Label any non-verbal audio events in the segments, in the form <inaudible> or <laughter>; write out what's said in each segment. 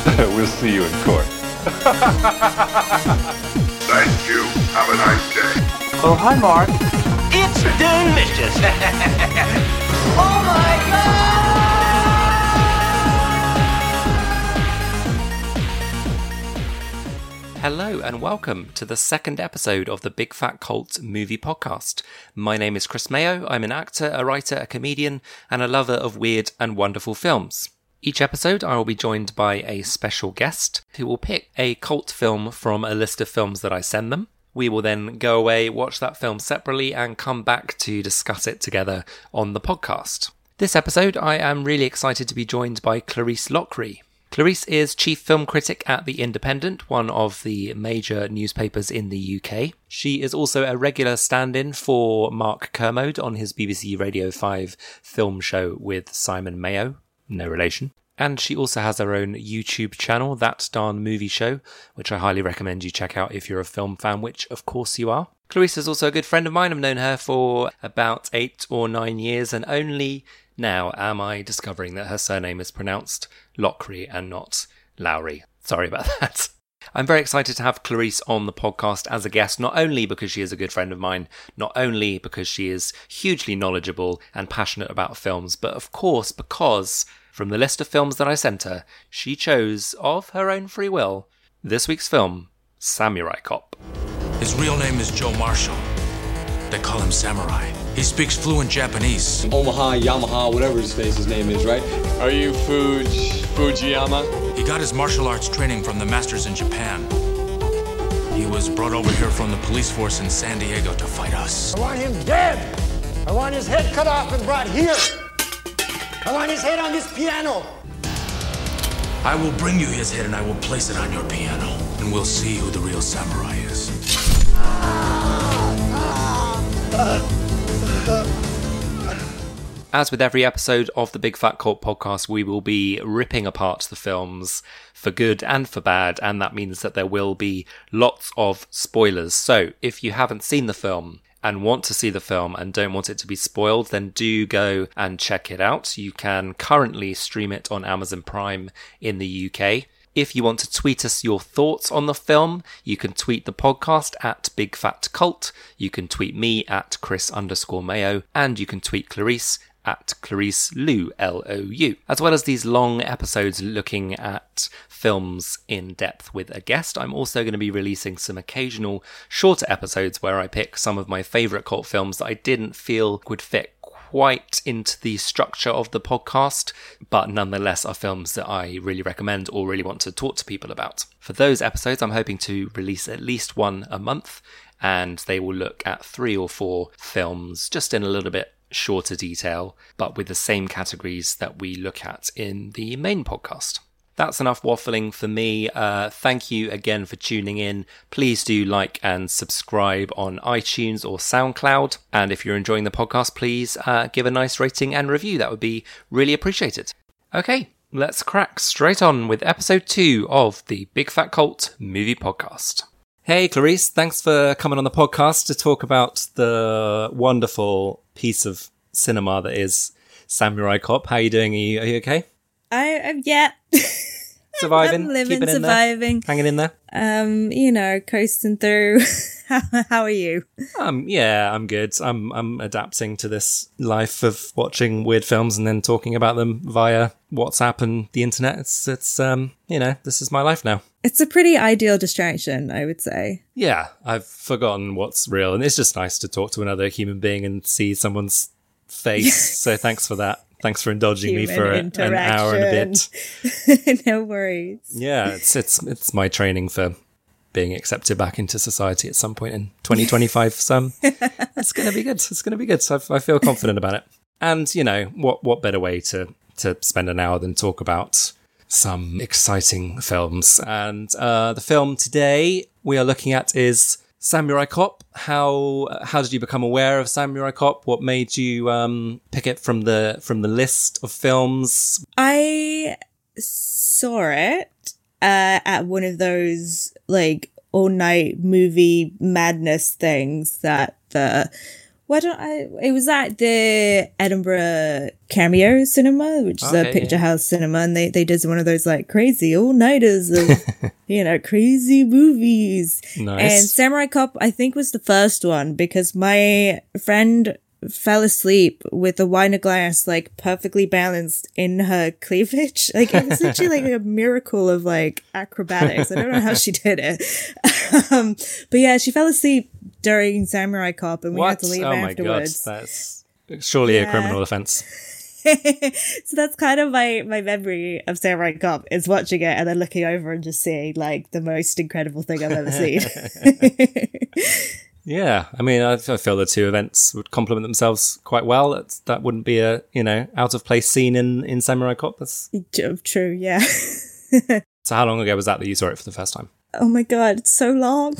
<laughs> we'll see you in court. <laughs> Thank you. Have a nice day. Oh, hi, Mark. It's delicious. <laughs> oh my god! Hello and welcome to the second episode of the Big Fat Cult movie podcast. My name is Chris Mayo. I'm an actor, a writer, a comedian, and a lover of weird and wonderful films. Each episode, I will be joined by a special guest who will pick a cult film from a list of films that I send them. We will then go away, watch that film separately, and come back to discuss it together on the podcast. This episode, I am really excited to be joined by Clarisse Loughrey. Clarisse is chief film critic at The Independent, one of the major newspapers in the UK. She is also a regular stand in for Mark Kermode on his BBC Radio 5 film show with Simon Mayo, no relation. And she also has her own YouTube channel, That Darn Movie Show, which I highly recommend you check out if you're a film fan, which of course you are. Clarisse is also a good friend of mine. I've known her for about eight or nine years, and only now am I discovering that her surname is pronounced Lochry and not Lowry. Sorry about <laughs> that. I'm very excited to have Clarisse on the podcast as a guest, not only because she is a good friend of mine, not only because she is hugely knowledgeable and passionate about films, but of course because from the list of films that I sent her, she chose, of her own free will, this week's film, Samurai Cop. His real name is Joe Marshall. They call him Samurai. He speaks fluent Japanese. Omaha, Yamaha, whatever his face his name is, right? Are you Fuj Fujiyama? He got his martial arts training from the masters in Japan. He was brought over here from the police force in San Diego to fight us. I want him dead. I want his head cut off and brought here. I want his head on this piano. I will bring you his head and I will place it on your piano. And we'll see who the real samurai is. As with every episode of the Big Fat Cult podcast, we will be ripping apart the films for good and for bad, and that means that there will be lots of spoilers. So, if you haven't seen the film and want to see the film and don't want it to be spoiled, then do go and check it out. You can currently stream it on Amazon Prime in the UK. If you want to tweet us your thoughts on the film, you can tweet the podcast at Big Fat Cult. You can tweet me at Chris underscore Mayo, and you can tweet Clarisse at Clarisse Lou, L O U, as well as these long episodes looking at films in depth with a guest. I'm also going to be releasing some occasional shorter episodes where I pick some of my favourite cult films that I didn't feel would fit quite into the structure of the podcast, but nonetheless are films that I really recommend or really want to talk to people about. For those episodes, I'm hoping to release at least one a month, and they will look at three or four films just in a little bit shorter detail, but with the same categories that we look at in the main podcast. That's enough waffling for me. Uh, thank you again for tuning in. Please do like and subscribe on iTunes or SoundCloud. And if you're enjoying the podcast, please uh, give a nice rating and review. That would be really appreciated. Okay, let's crack straight on with episode two of the Big Fat Cult movie podcast. Hey, Clarisse, thanks for coming on the podcast to talk about the wonderful piece of cinema that is Samurai Cop. How are you doing? Are you, are you okay? I am yeah. <laughs> Surviving, I'm living, in surviving. there, hanging in there. Um, you know, coasting through. <laughs> how, how are you? Um, yeah, I'm good. I'm I'm adapting to this life of watching weird films and then talking about them via WhatsApp and the internet. It's it's um, you know, this is my life now. It's a pretty ideal distraction, I would say. Yeah, I've forgotten what's real, and it's just nice to talk to another human being and see someone's face. <laughs> so thanks for that. Thanks for indulging me for an hour and a bit. <laughs> no worries. Yeah, it's it's it's my training for being accepted back into society at some point in 2025. so um, <laughs> it's going to be good. It's going to be good. So I, I feel confident about it. And you know what? What better way to to spend an hour than talk about some exciting films? And uh, the film today we are looking at is Samurai Cop. How how did you become aware of Samurai Cop? What made you um, pick it from the from the list of films? I saw it uh, at one of those like all night movie madness things that the Why don't I? It was at the Edinburgh Cameo Cinema, which is Okay, a picture yeah. house cinema, and they they did one of those like crazy all nighters of <laughs> you know crazy movies. Nice. And Samurai Cop, I think, was the first one because my friend fell asleep with a wine glass like perfectly balanced in her cleavage. <laughs> Like it was literally like a miracle of like acrobatics. I don't know how she did it. <laughs> um, but yeah, she fell asleep during Samurai Cop and we had to leave Oh my god, afterwards. that's surely a criminal offence. <laughs> so that's kind of my my memory of Samurai Cop is watching it and then looking over and just seeing like the most incredible thing I've ever seen. <laughs> Yeah, I mean, I, I feel the two events would complement themselves quite well. That's, that wouldn't be a you know out of place scene in in Samurai Cop. That's True, yeah. <laughs> so. How long ago was that that you saw it for the first time? Oh my god, it's so long.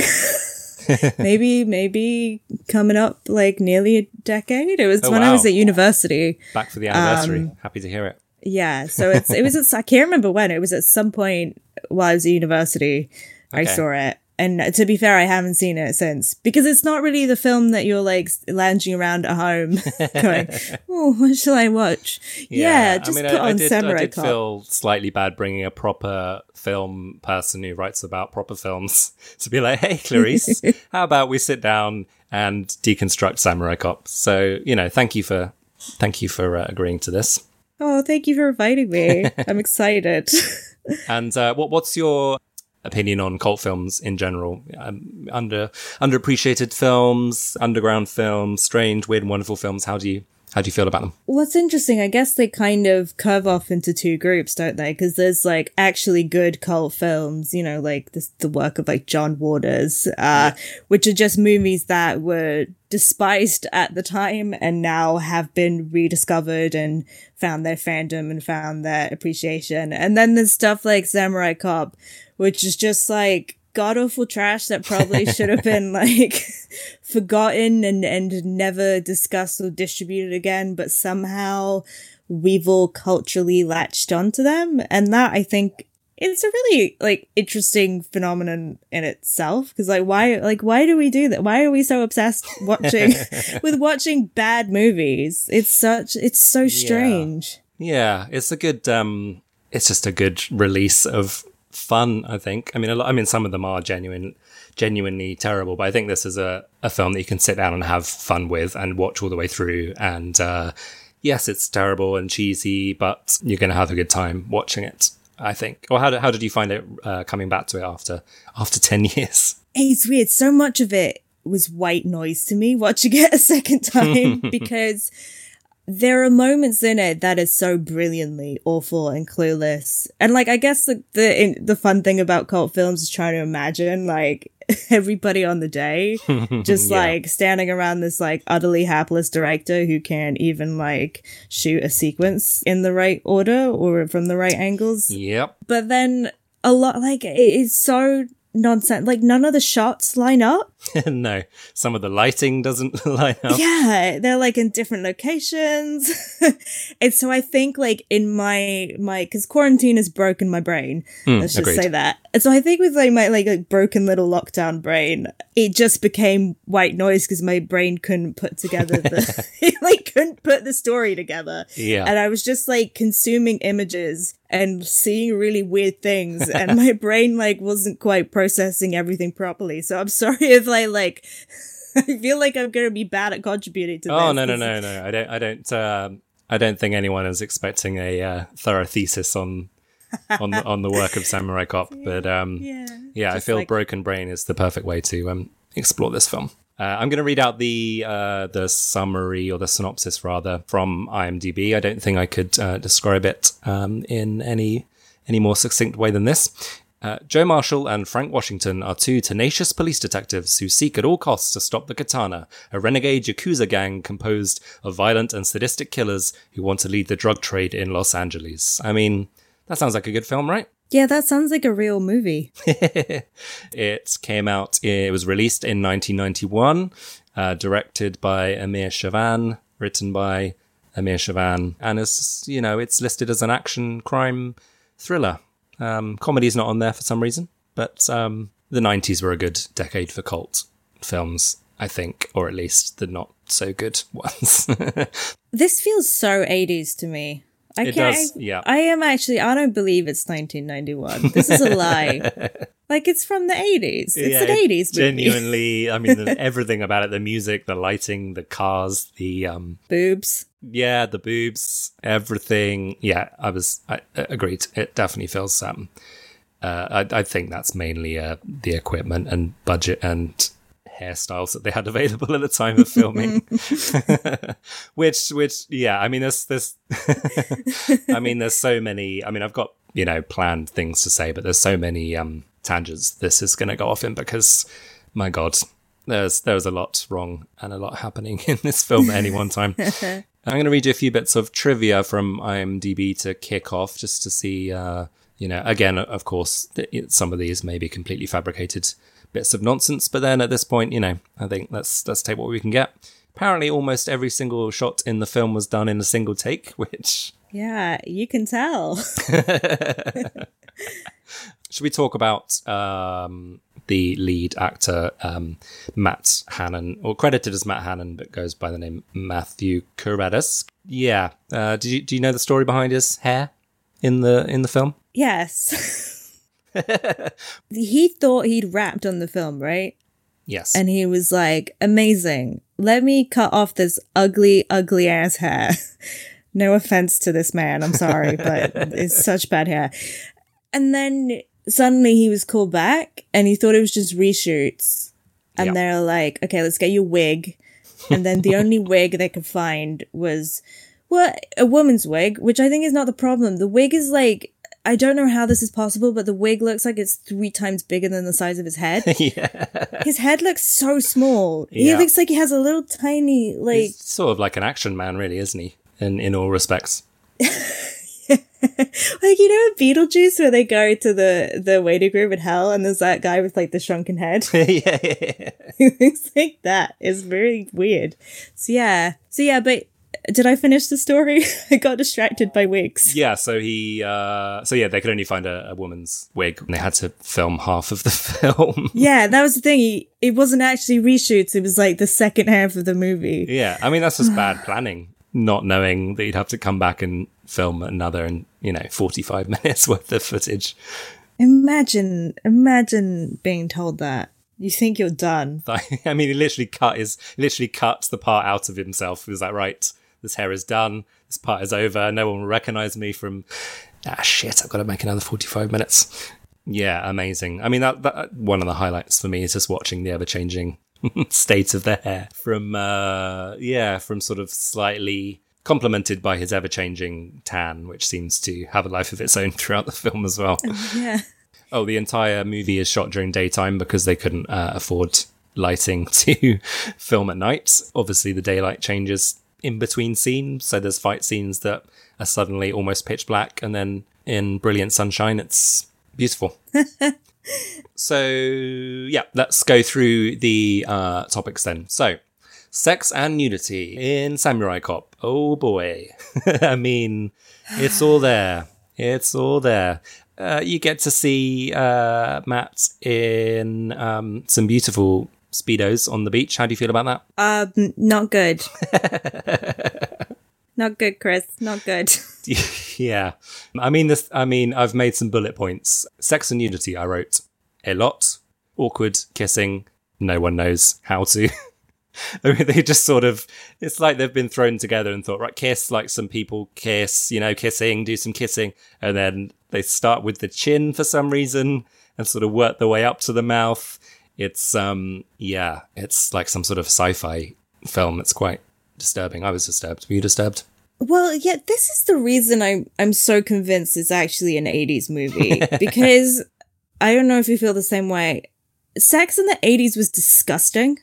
<laughs> maybe, maybe coming up like nearly a decade. It was Oh, when I was at university. Back for the anniversary. Um, Happy to hear it. Yeah, so it's it was at, I can't remember when. It was at some point while I was at university. I saw it. And to be fair, I haven't seen it since because it's not really the film that you're like lounging around at home <laughs> going, <laughs> "Oh, what shall I watch?" Yeah, just I mean, put I, I on did, Samurai I did Cop. feel slightly bad bringing a proper film person who writes about proper films <laughs> to be like, "Hey, Clarisse, how about we sit down and deconstruct Samurai Cop?" So, you know, thank you for thank you for uh, agreeing to this. Oh, thank you for inviting me. I'm excited. And uh, what what's your opinion on cult films in general? Um, under underappreciated films, underground films, strange, weird, and wonderful films. How do you how do you feel about them? What's interesting, I guess they kind of curve off into two groups, don't they? Because there's like actually good cult films, you know, like this, the work of like John Waters, uh, which are just movies that were despised at the time and now have been rediscovered and found their fandom and found their appreciation. And then there's stuff like Samurai Cop, which is just like god awful trash that probably should have been <laughs> like forgotten and and never discussed or distributed again but somehow we've all culturally latched onto them. And that i think it's a really like interesting phenomenon in itself because like why like why do we do that? Why are we so obsessed <laughs> watching with watching bad movies? It's such it's so strange. Yeah, it's a good. um It's just a good release of fun. I think. I mean, a lot, I mean, some of them are genuine, genuinely terrible, but I think this is a a film that you can sit down and have fun with and watch all the way through. And uh yes, it's terrible and cheesy, but you're going to have a good time watching it. I think. Or how did, how did you find it uh, coming back to it after after <laughs> ten years? it's weird. So much of it was white noise to me watching it a second time <laughs> because there are moments in it that is so brilliantly awful and clueless. And like, I guess the the in, the fun thing about cult films is trying to imagine like <laughs> everybody on the day <laughs> just Yeah. like standing around this like utterly hapless director who can't even like shoot a sequence in the right order or from the right angles Yep. but then a lot like it is so nonsense like none of the shots line up <laughs> no, some of the lighting doesn't <laughs> line up. yeah they're like in different locations <laughs> and so i think like in my my because quarantine has broken my brain hmm, let's just agreed. say that so i think with like my like, like broken little lockdown brain it just became white noise because my brain couldn't put together the <laughs> <laughs> it like couldn't put the story together Yeah. and i was just like consuming images and seeing really weird things and my <laughs> brain like wasn't quite processing everything properly so i'm sorry if i like i feel like i'm gonna be bad at contributing to Oh this no no no no! I don't I don't um, I don't think anyone is expecting a uh, thorough thesis on on the, on the work of Samurai Cop. <laughs> But um, yeah yeah, I feel like- Broken Brain is the perfect way to um, explore this film. Uh, I'm going to read out the uh, the summary or the synopsis rather from IMDb. I don't think I could uh, describe it um, in any any more succinct way than this. Uh, Joe Marshall and Frank Washington are two tenacious police detectives who seek at all costs to stop the Katana, a renegade Yakuza gang composed of violent and sadistic killers who want to lead the drug trade in Los Angeles. I mean, that sounds like a good film, right? <laughs> yeah that sounds like a real movie It came out, it was released in 1991, uh, directed by Amir Shervan, written by Amir Shervan, and is, you know, it's listed as an action crime thriller. Um, comedy's not on there for some reason, but um, the 90s were a good decade for cult films, I think, or at least the not so good <laughs> ones. This feels so 80s to me. I It can't. does, yeah. I am actually. I don't believe it's 1991. This is a lie. <laughs> like it's from the 80s. It's Yeah, an 80s movie. Genuinely, I mean, the, <laughs> everything about it—the music, the lighting, the cars, the um, Boobs. yeah, the boobs, everything. Yeah, I was I, I agreed. It definitely feels um, uh, I, I think that's mainly uh, the equipment and budget and hairstyles that they had available at the time of filming. <laughs> <laughs> which, which, yeah, I mean, there's, there's, <laughs> I mean, there's so many. I mean, I've got you know planned things to say, but there's so many um tangents this is going to go off in because, my God, there's there's a lot wrong and a lot happening in this film at any one time. I'm going to read you a few bits of trivia from IMDb to kick off, just to see, uh, you know, again, of course, some of these may be completely fabricated bits of nonsense, but then at this point, you know, I think let's let's take what we can get. Apparently, almost every single shot in the film was done in a single take, <laughs> which Yeah, you can tell. <laughs> should we talk about um, the lead actor um, Matt Hannon, or credited as Matt Hannon, but goes by the name Matthew Karedas? Yeah. Uh, do you do you know the story behind his hair in the in the film? yes. <laughs> <laughs> he thought he'd rapped on the film, right? Yes. And he was like, amazing. Let me cut off this ugly, ugly ass hair. <laughs> no offense to this man. I'm sorry, <laughs> but it's such bad hair. And then suddenly he was called back and he thought it was just reshoots. And Yeah. they're like, okay, let's get your wig. And then the only wig they could find was, well, a woman's wig, which I think is not the problem. The wig is like, I don't know how this is possible, but the wig looks like it's three times bigger than the size of his head. <laughs> yeah. His head looks so small. He looks like he has a little tiny, like, He's sort of like an action man, really, isn't he? In in all respects. <laughs> like you know, in Beetlejuice where they go to the the waiting room in hell, and there's that guy with like the shrunken head. <laughs> yeah, yeah, yeah. he looks like that. It's very weird. So yeah, so yeah, but did I finish the story? <laughs> I got distracted by wigs. Yeah, so he, uh, so yeah, they could only find a, a woman's wig, and they had to film half of the <laughs> film. Yeah, that was the thing. He, it wasn't actually reshoots. It was like the second half of the movie. yeah, I mean that's just bad <sighs> planning, not knowing that you'd have to come back and film another, and you know, forty-five <laughs> minutes worth of footage. Imagine, imagine being told that. You think you're done. I mean, he literally cut his, literally cuts the part out of himself. He was like, right, this hair is done. This part is over. No one will recognize me from. Ah, shit! I've got to make another forty-five minutes. Yeah, amazing. I mean, that, that one of the highlights for me is just watching the ever-changing <laughs> state of the hair from, uh, yeah, from sort of slightly complemented by his ever-changing tan, which seems to have a life of its own <laughs> throughout the film as well. Yeah. Oh, the entire movie is shot during daytime because they couldn't uh, afford lighting <laughs> to film at night. Obviously, the daylight changes in between scenes, so there's fight scenes that are suddenly almost pitch black, and then in brilliant sunshine, it's beautiful. <laughs> so, yeah, let's go through the uh, topics then. So, sex and nudity in Samurai Cop. Oh boy. <laughs> I mean, it's all there. It's all there. Uh, you get to see uh, Matt in um, some beautiful speedos on the beach. How do you feel about that? Um, not good. <laughs> not good, Chris. Not good. <laughs> <laughs> yeah, I mean this. I mean, I've made some bullet points. Sex and nudity. I wrote a lot. Awkward kissing. No one knows how to. I mean, they just sort of, it's like they've been thrown together and thought, right, kiss, like some people kiss, you know, kissing, do some kissing. And then they start with the chin for some reason and sort of work their way up to the mouth. It's, um, yeah, it's like some sort of sci fi film. It's quite disturbing. I was disturbed. Were you disturbed? Well, yeah, this is the reason I'm I'm so convinced it's actually an 80s movie <laughs> because I don't know if you feel the same way. Sex in the 80s was disgusting.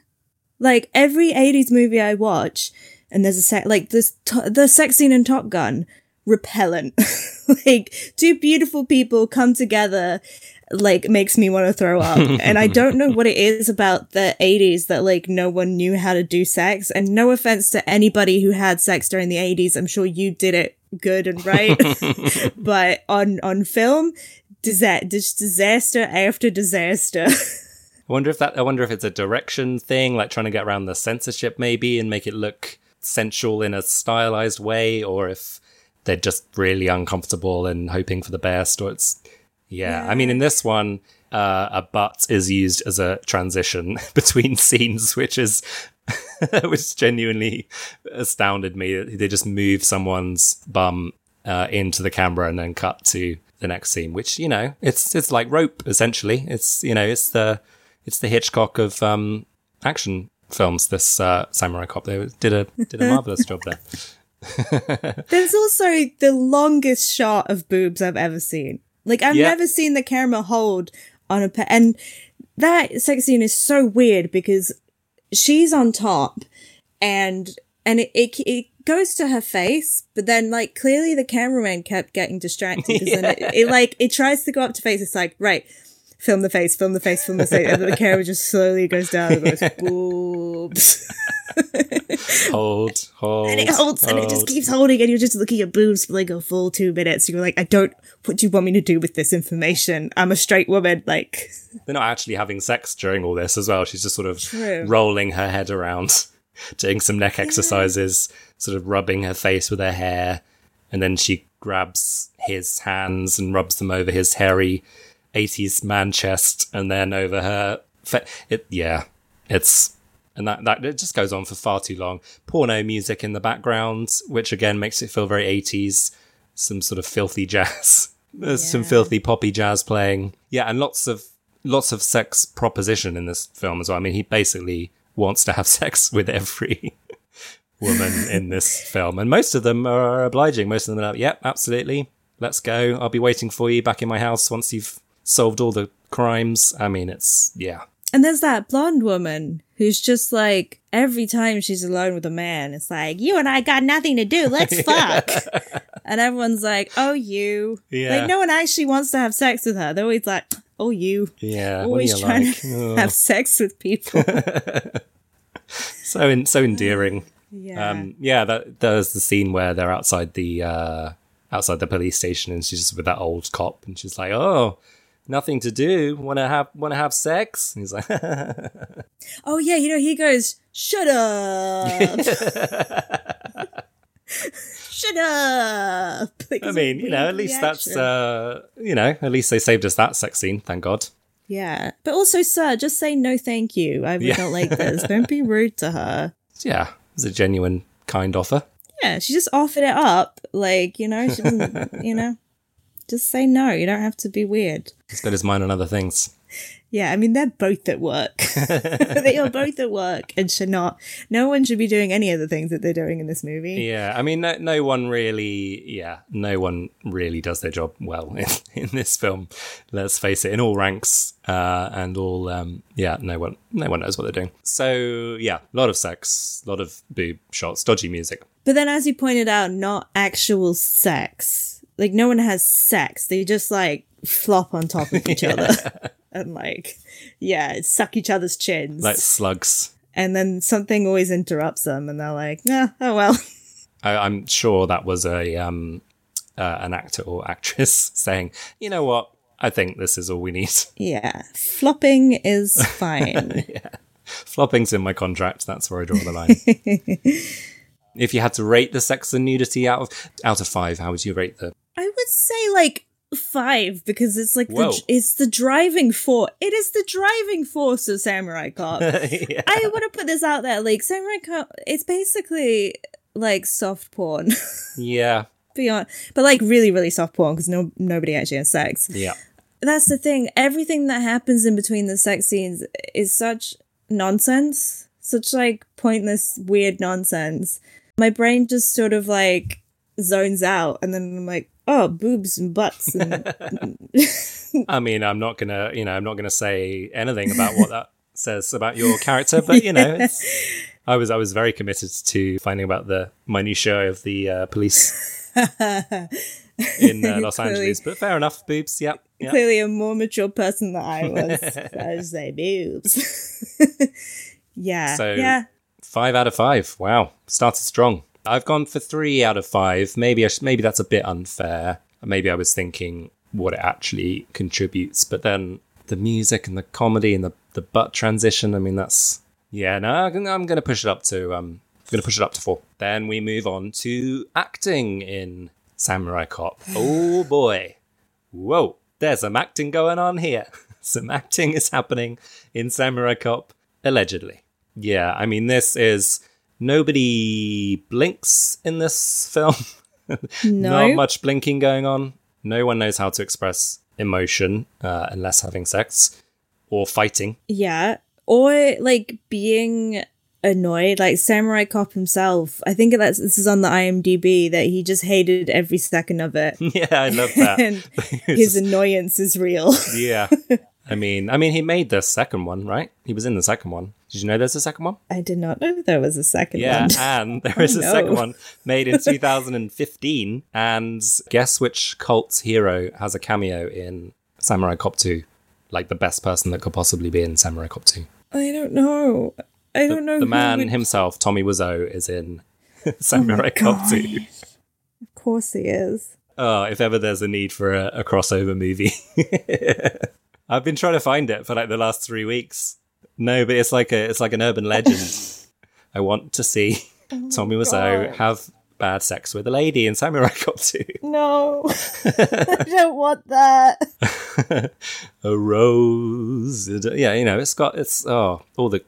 Like every 80s movie I watch and there's a sex like this to- the sex scene in Top Gun repellent. <laughs> like two beautiful people come together like makes me want to throw up. <laughs> and I don't know what it is about the 80s that like no one knew how to do sex. And no offense to anybody who had sex during the 80s. I'm sure you did it good and right. <laughs> but on on film, disa- dis- disaster after disaster. <laughs> I wonder if that I wonder if it's a direction thing, like trying to get around the censorship maybe and make it look sensual in a stylized way, or if they're just really uncomfortable and hoping for the best, or it's yeah. I mean, in this one, uh, a butt is used as a transition <laughs> between scenes, which is <laughs> which genuinely astounded me. They just move someone's bum uh, into the camera and then cut to the next scene, which you know it's it's like rope essentially. It's you know it's the it's the Hitchcock of um, action films. This uh, Samurai Cop they did a did a <laughs> marvelous job there. There's also the longest shot of boobs I've ever seen. Like I've Yeah. never seen the camera hold on a pe- and that sex scene is so weird because she's on top and and it, it it goes to her face, but then like clearly the cameraman kept getting distracted because then it, it <laughs> like it tries to go up to face. It's like right, film the face, film the face, film the face, and the camera just slowly goes down and goes boobs. <laughs> Hold, hold, and it holds and it just keeps holding and you're just looking at boobs for like a full two minutes. You're like i don't what do you want me to do with this information? I'm a straight woman like. They're not actually having sex during all this as well. She's just sort of True. rolling her head around, <laughs> doing some neck exercises, sort of rubbing her face with her hair, and then she grabs his hands and rubs them over his hairy 80s man chest and then over her fa- it yeah it's and that, that it just goes on for far too long. Porno music in the background which again makes it feel very 80s some sort of filthy <laughs> jazz there's some filthy poppy jazz playing. Yeah and lots of lots of sex proposition in this film as well. I mean he basically wants to have <laughs> sex with every <laughs> woman in this film and most of them are obliging. Most of them are like yep absolutely. Let's go. I'll be waiting for you back in my house once you've solved all the crimes. I mean it's yeah. And there's that blonde woman who's just like every time she's alone with a man it's like you and i got nothing to do. Let's <laughs> fuck. And everyone's like oh you. Yeah. like no one actually wants to have sex with her. They're always like oh you. Yeah always trying like? <laughs> To have sex with people. <laughs> So in, so endearing. Yeah. Um, yeah, that there's the scene where they're outside the uh, outside the police station, and she's just with that old cop, and she's like, "Oh, nothing to do. Want to have want to have sex?" And he's like, <laughs> Oh yeah, you know he goes, "Shut up, <laughs> <laughs> shut up." Like, "I mean, you know, at least that's uh, you know, at least they saved us that sex scene. Thank God." yeah. But also, sir, just say no, thank you. I Yeah. not like this. Don't be rude to her. Yeah, it was a genuine kind offer. Yeah, she just offered it up. Like you know, she doesn't. you know, just say no. You don't have to be weird. He's got his mind on other things. Yeah, I mean they're both at work. <laughs> <laughs> they are both at work and should not. No one should be doing any of the things that they're doing in this movie. Yeah, I mean, no, no one really, yeah, no one really does their job well in, <laughs> in this film. Let's face it, in all ranks uh, and all, um, yeah, no one, no one knows what they're doing. So yeah, a lot of sex, a lot of boob shots, dodgy music. But then, as you pointed out, not actual sex. Like, no one has sex. They just, like, flop on top of each <laughs> other. And, like, yeah, suck each other's chins. like slugs. and then something always interrupts them, and they're like, nah, oh well. <laughs> I, I'm sure that was a um, uh, an actor or actress <laughs> saying, "You know what? I think this is all we need." yeah, flopping is fine. yeah. Flopping's in my contract. That's where I draw the line. if you had to rate the sex and nudity out of out of five, how would you rate the? I would say, like, five because it's like Whoa. the, it's the driving force. It is the driving force of Samurai Cop. <laughs> Yeah. I want to put this out there. Like, Samurai Cop, it's basically like soft porn. <laughs> Yeah, beyond but like really really soft porn because no nobody actually has sex yeah, that's the thing everything that happens in between the sex scenes is such nonsense such like pointless weird nonsense my brain just sort of like zones out and then i'm like oh boobs and butts and <laughs> I mean, I'm not gonna, you know, I'm not gonna say anything about what that says about your character, but you know, it's, <laughs> I was, I was very committed to finding about the minutiae of the uh, police in uh, <laughs> Los Clearly. Angeles. But fair enough, boobs. Yep. yep. clearly a more mature person than i was i say boobs yeah So- yeah Five out of five. Wow, started strong. I've gone for three out of five. Maybe I sh- maybe that's a bit unfair. Maybe I was thinking what it actually contributes, but then the music and the comedy and the, the butt transition. I mean, that's yeah. No, I'm, going to push it up to um, I'm going to push it up to four. Then we move on to acting in Samurai Cop. <sighs> Oh boy, whoa! There's some acting going on here. <laughs> some acting is happening in Samurai Cop, allegedly. Yeah, I mean, this is nobody blinks in this film. <laughs> No. Not much blinking going on. No one knows how to express emotion uh, unless having sex or fighting. Yeah. Or like being annoyed, like Samurai Cop himself. I think that's this is on the IMDb that he just hated every second of it. <laughs> Yeah, I love that. <laughs> his annoyance is real. yeah. I mean, I mean, he made the second one, right? He was in the second one. Did you know there's a second one? I did not know there was a second Yeah, one. <laughs> and there is a no. second one made in 2015. And guess which cult hero has a cameo in Samurai Cop 2? Like the best person that could possibly be in Samurai Cop 2. I don't know. I don't know. The man would- himself, Tommy Wiseau, is in <laughs> oh Samurai Cop 2. Of course he is. Oh, if ever there's a need for a, a crossover movie. <laughs> I've been trying to find it for like the last three weeks. No, but it's like a it's like an urban legend. <laughs> I want to see oh Tommy Wiseau have bad sex with a lady in Samurai <laughs> Cop 2. No. <laughs> I don't want that. a rose. Yeah, you know, it's got it's oh all the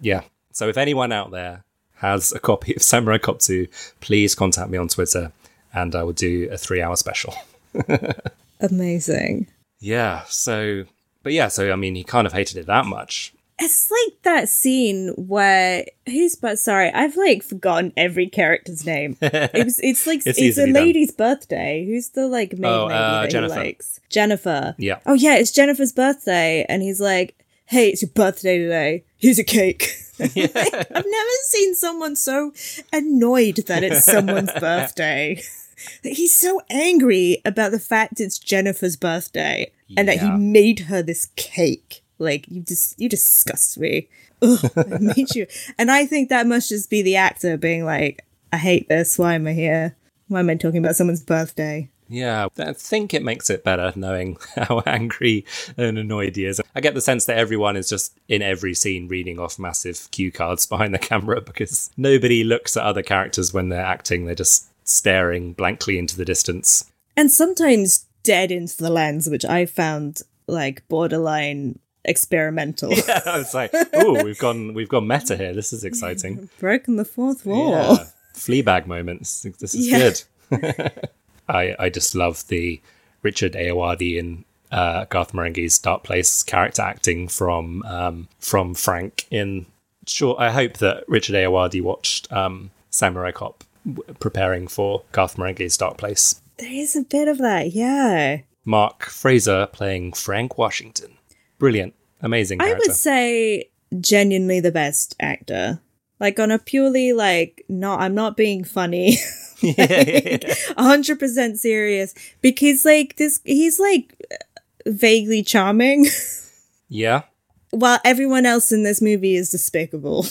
yeah. So if anyone out there has a copy of Samurai Cop 2, please contact me on Twitter and I will do a three hour special. Amazing. Yeah, so but yeah, so I mean he kind of hated it that much. It's like that scene where who's but sorry, I've like forgotten every character's name. <laughs> It was it's like It's it's, a easily done. lady's birthday. Who's the like main Oh, lady uh, that Jennifer. he likes? Jennifer. Yeah. Oh yeah, it's Jennifer's birthday, and he's like, "Hey, it's your birthday today. Here's a cake." <laughs> <laughs> Like, I've never seen someone so annoyed that it's someone's birthday. He's so angry about the fact it's Jennifer's birthday and that he made her this cake. Like you just you disgust me. Ugh, I <laughs> made you. And I think that must just be the actor being like, I hate this. Why am I here? Why am I talking about someone's birthday? Yeah, I think it makes it better knowing <laughs> how angry and annoyed he is. I get the sense that everyone is just in every scene reading off massive cue cards <laughs> behind the camera because nobody looks at other characters when they're acting. They're just staring blankly into the distance. And sometimes dead into the lens, which I found like borderline experimental. <laughs> Yeah, I was like, "Oh, we've gone, we've gone meta here. This is exciting." <laughs> Broken the fourth wall. Yeah, Fleabag moments. This is Yeah. good. <laughs> I I just love the Richard Ayoade in uh, Garth Marenghi's Dark Place character acting from um, from Frank in. Sure, I hope that Richard Ayoade watched um, Samurai Cop w- preparing for Garth Marenghi's Dark Place. There is a bit of that, yeah. Mark Frazer playing Frank Washington. Brilliant, amazing I would say genuinely the best actor. Like on a purely like not I'm not being funny. <laughs> <laughs> <laughs> hundred percent serious. Because like this he's like vaguely charming. yeah, while everyone else in this movie is despicable.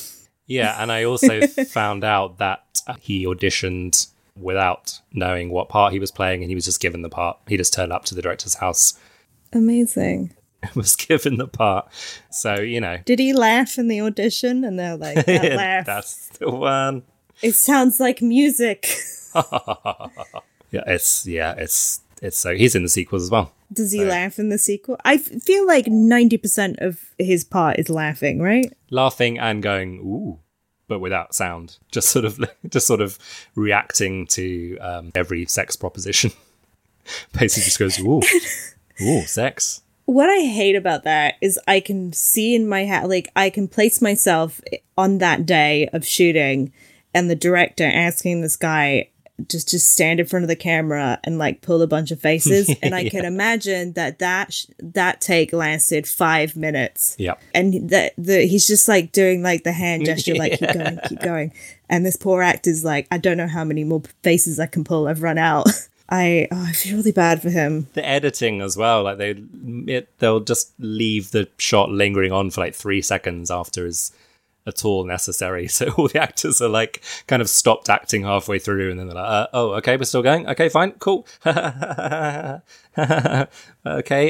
Yeah, and I also found out that he auditioned without knowing what part he was playing, and he was just given the part. He just turned up to the director's house, Amazing. <laughs> was given the part. So you know, Did he laugh in the audition? And they're like, that <laughs> laugh. that's the one. It sounds like music. <laughs> Yeah, it's yeah, it's it's so he's in the sequels as well. Does he laugh in the sequel? I f- feel like 90% of his part is laughing, right? laughing and going ooh but without sound just sort of just sort of reacting to um, every sex proposition basically just goes ooh ooh sex What I hate about that is I can see in my head, like, I can place myself on that day of shooting and the director asking this guy just just stand in front of the camera and like pull a bunch of faces. <laughs> And i can imagine that that sh- that take lasted five minutes. Yep. and that the he's just like doing like the hand <laughs> gesture like keep going keep going. And this poor actor's like i don't know how many more faces i can pull. I've run out <laughs> i oh, i feel really bad for him the editing as well like they it, they'll just leave the shot lingering on for like three seconds after is at all necessary <laughs> so all the actors are like kind of stopped acting halfway through and then they're like uh, oh okay we're still going okay fine cool <laughs> okay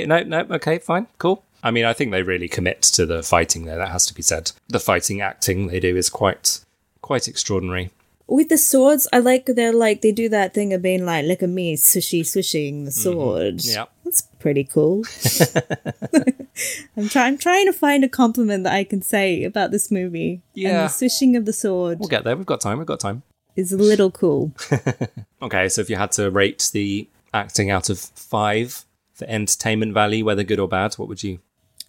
no no okay fine cool I mean, I think they really commit to the fighting there. That has to be said. The fighting acting they do is quite quite extraordinary. With the swords, I like they're like they do that thing of being like, look at me, swishy swishing the mm-hmm. sword. Yeah. That's pretty cool. <laughs> I'm trying I'm trying to find a compliment that I can say about this movie. And Yeah. the swishing of the sword We'll get there. We've got time. We've got time. is a little cool. <laughs> Okay, so if you had to rate the acting out of five for entertainment value, whether good or bad, what would you?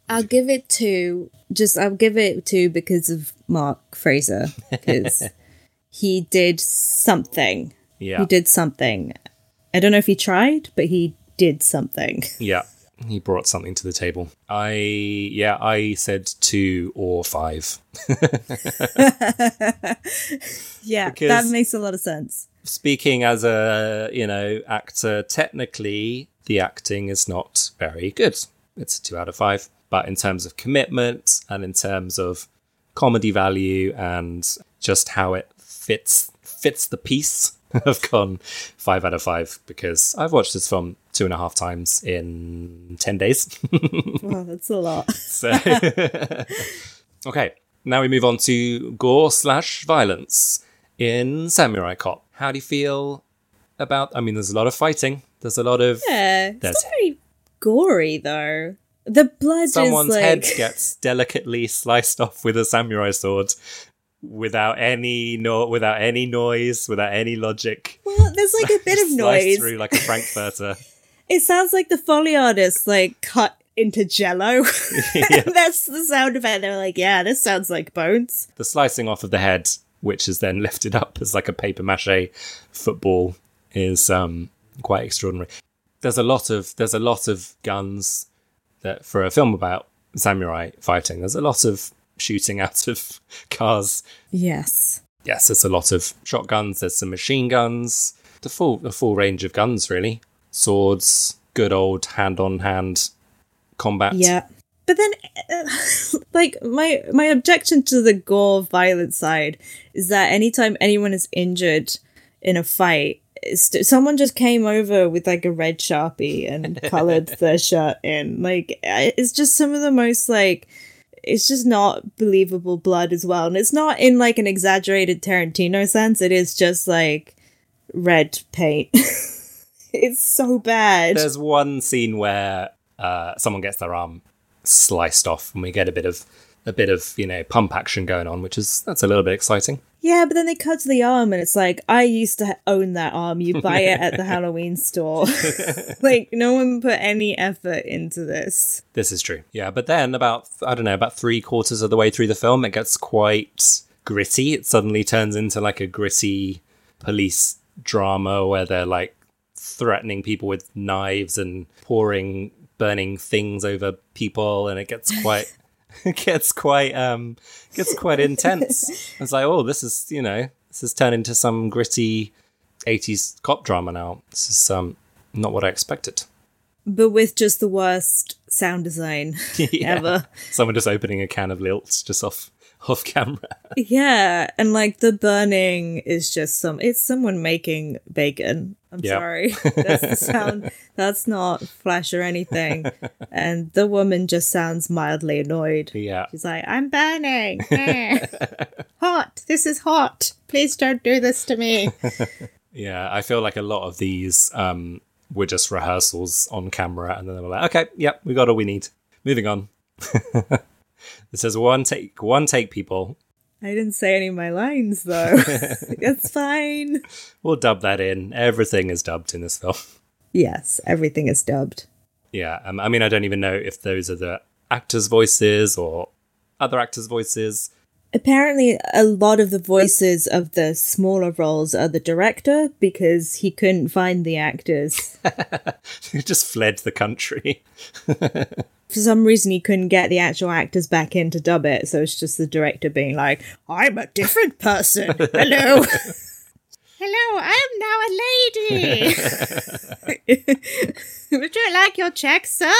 I'll give it two. Just I'll give it two because of Mark Frazer because <laughs> he did something. Yeah, He did something. I don't know if he tried, but he did something. <laughs> yeah. He brought something to the table. I yeah, I said two or five. <laughs> Yeah, Because- that makes a lot of sense. Speaking as a you know actor, technically the acting is not very good. It's a two out of five. But in terms of commitment and in terms of comedy value and just how it fits fits the piece, <laughs> I've gone five out of five because I've watched this film two and a half times in ten days. <laughs> Wow, that's a lot. So, <laughs> okay, now we move on to gore slash violence in Samurai Cop. How do you feel about? I mean, there's a lot of fighting. There's a lot of Yeah, it's not very gory though. The blood someone's is like head gets delicately sliced off with a samurai sword without any no without any noise, without any logic. well, there's like a <laughs> bit of noise. through like a frankfurter. <laughs> It sounds like the Foley artist like cut into jello. <laughs> and that's the sound effect. They're like, yeah, this sounds like bones. the slicing off of the head, which is then lifted up as like a paper mache football, is um, quite extraordinary. There's a lot of there's a lot of guns that for a film about samurai fighting. There's a lot of shooting <laughs> out of cars. Yes. Yes, there's a lot of shotguns. There's some machine guns. The full the full range of guns really. Swords, good old hand on hand combat. Yeah. But then, uh, <laughs> like my my objection to the gore violent side is that anytime anyone is injured in a fight, someone just came over with like a red sharpie and colored <laughs> their shirt in. Like it's just some of the most like it's just not believable blood as well, and it's not in like an exaggerated Tarantino sense. It is just like red paint. <laughs> it's so bad. There's one scene where uh, someone gets their arm sliced off, and we get a bit of a bit of you know pump action going on, which is that's a little bit exciting. Yeah, but then they cut to the arm and it's like, I used to own that arm. You buy it at the <laughs> Halloween store. <laughs> <laughs> like, no one put any effort into this. This is true. Yeah, but then about I don't know about three quarters of the way through the film, it gets quite gritty. It suddenly turns into like a gritty police drama where they're like threatening people with knives and pouring burning things over people, and it gets quite it <laughs> gets quite um gets quite intense. <laughs> It's like oh, this is you know this has turned into some gritty. 80s cop drama now. This is um not what I expected. But with just the worst sound design <laughs> Yeah. ever. Someone just opening a can of lilt just off off camera. Yeah, and like the burning is just some, it's someone making bacon. I'm Yeah. sorry. <laughs> That's the sound. <laughs> That's not flash or anything. And the woman just sounds mildly annoyed. Yeah. She's like, I'm burning. <laughs> Hot. This is hot. Please don't do this to me. Yeah. I feel like a lot of these um were just rehearsals on camera and then they were like, okay, yep, we got all we need. Moving on. it says one take one take people. I didn't say any of my lines though. <laughs> <laughs> That's fine. We'll dub that in. Everything is dubbed in this film. Yes, everything is dubbed. Yeah. Um, I mean I don't even know if those are the actors' voices or other actors' voices. Apparently, a lot of the voices of the smaller roles are the director because he couldn't find the actors. <laughs> Who just fled the country. For some reason, he couldn't get the actual actors back in to dub it, so it's just the director being like, I'm a different person. <laughs> Hello. <laughs> Hello, I am now a lady. <laughs> Would you like your check, sir?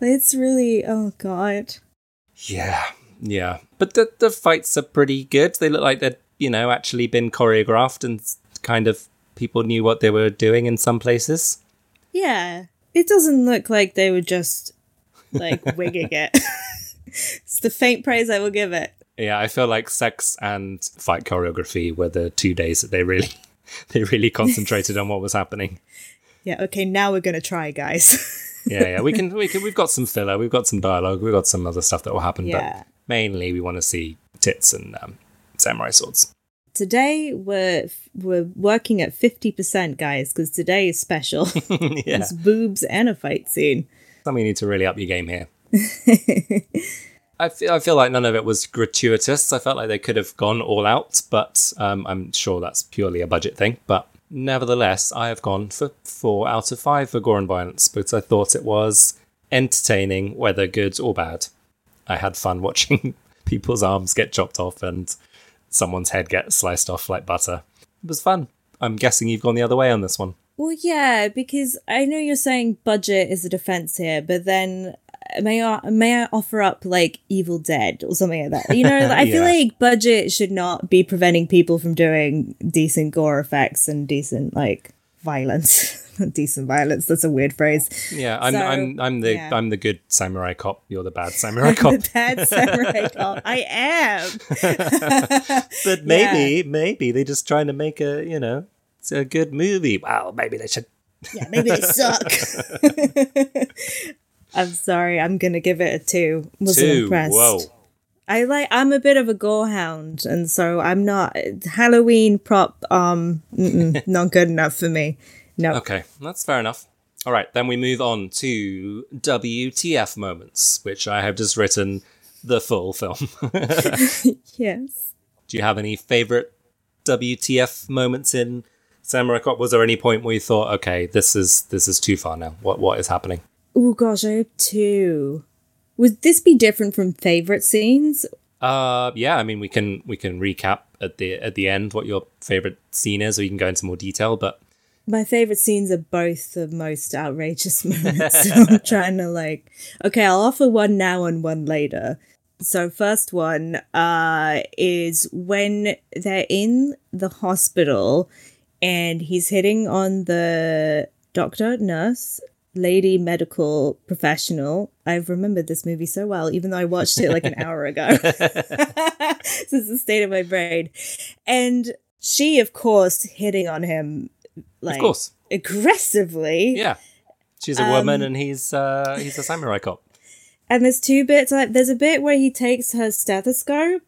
it's really, oh god. Yeah, yeah. But the the fights are pretty good. They look like they'd you know actually been choreographed and kind of people knew what they were doing in some places. Yeah. It doesn't look like they were just like winging <laughs> it. it's the faint praise I will give it. Yeah, I feel like sex and fight choreography were the two days that they really <laughs> they really concentrated on what was happening. Yeah, okay, now we're gonna try, guys. <laughs> Yeah, yeah, we can we can we've got some filler, we've got some dialogue, we've got some other stuff that will happen, Yeah. but mainly we want to see tits and um, samurai swords. today we're we're working at fifty percent, guys, because today is special. yeah, It's boobs and a fight scene. Something you need to really up your game here. <laughs> I feel, I feel like none of it was gratuitous. I felt like they could have gone all out, but um, I'm sure that's purely a budget thing. But nevertheless, I have gone for four out of five for gore and violence because I thought it was entertaining, whether good or bad. I had fun <laughs> watching people's arms get chopped off and someone's head get sliced off like butter. It was fun. I'm guessing you've gone the other way on this one. Well, yeah, because I know you're saying budget is a defense here, but then may I may I offer up like Evil Dead or something like that? You know, I <laughs> feel like budget should not be preventing people from doing decent gore effects and decent like violence. <laughs> Decent violence. That's a weird phrase. Yeah, I'm So, I'm I'm the yeah. I'm the good samurai cop. You're the bad <laughs> samurai cop. the bad samurai cop. I am. But maybe, maybe they're just trying to make a, you know, it's a good movie. Well, maybe they should. Yeah, maybe they suck. <laughs> I'm sorry. I'm gonna give it a two. Wasn't Two. impressed. Whoa. I like. I'm a bit of a gore hound, and so I'm not Halloween prop. Um, <laughs> not good enough for me. No. Okay, that's fair enough. All right, then we move on to WTF moments, which I have just written the full film. <laughs> Yes. Do you have any favorite WTF moments in Samurai Cop? Was there any point where you thought, okay, this is this is too far now? What what is happening? Oh gosh, I have two. Would this be different from favorite scenes? Uh, yeah. I mean, we can we can recap at the at the end what your favorite scene is, or you can go into more detail. But My favorite scenes are both the most outrageous <laughs> moments. so I'm trying to like, okay, I'll offer one now and one later. So first one uh is when they're in the hospital and he's hitting on the doctor, nurse, lady medical professional. I've remembered this movie so well, even though I watched it like an <laughs> hour ago. <laughs> this is the state of my brain. And she, of course, hitting on him like course. aggressively. yeah, she's a woman and he's uh he's a samurai cop. And there's two bits. Like there's a bit where he takes her stethoscope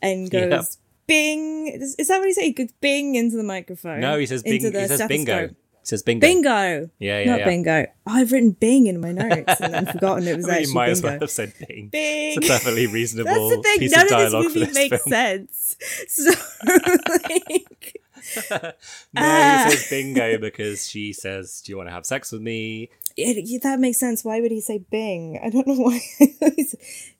and goes Yep. Bing. Is, is that what he said? He goes bing into the microphone. No, he says bing, into he says bingo. He says bingo. Bingo. Yeah, yeah, Not yeah. bingo. Oh, I've written bing in my notes and then forgotten it was <laughs> I mean, actually you might as well have said bing. Bing. It's a perfectly reasonable <laughs> That's the thing. piece None of of, dialogue this for movie this makes film. sense. <laughs> So, like, No, Ah. he says bingo because she says, "Do you want to have sex with me?" It, yeah, that makes sense. Why would he say Bing? <laughs> I don't know why. <laughs>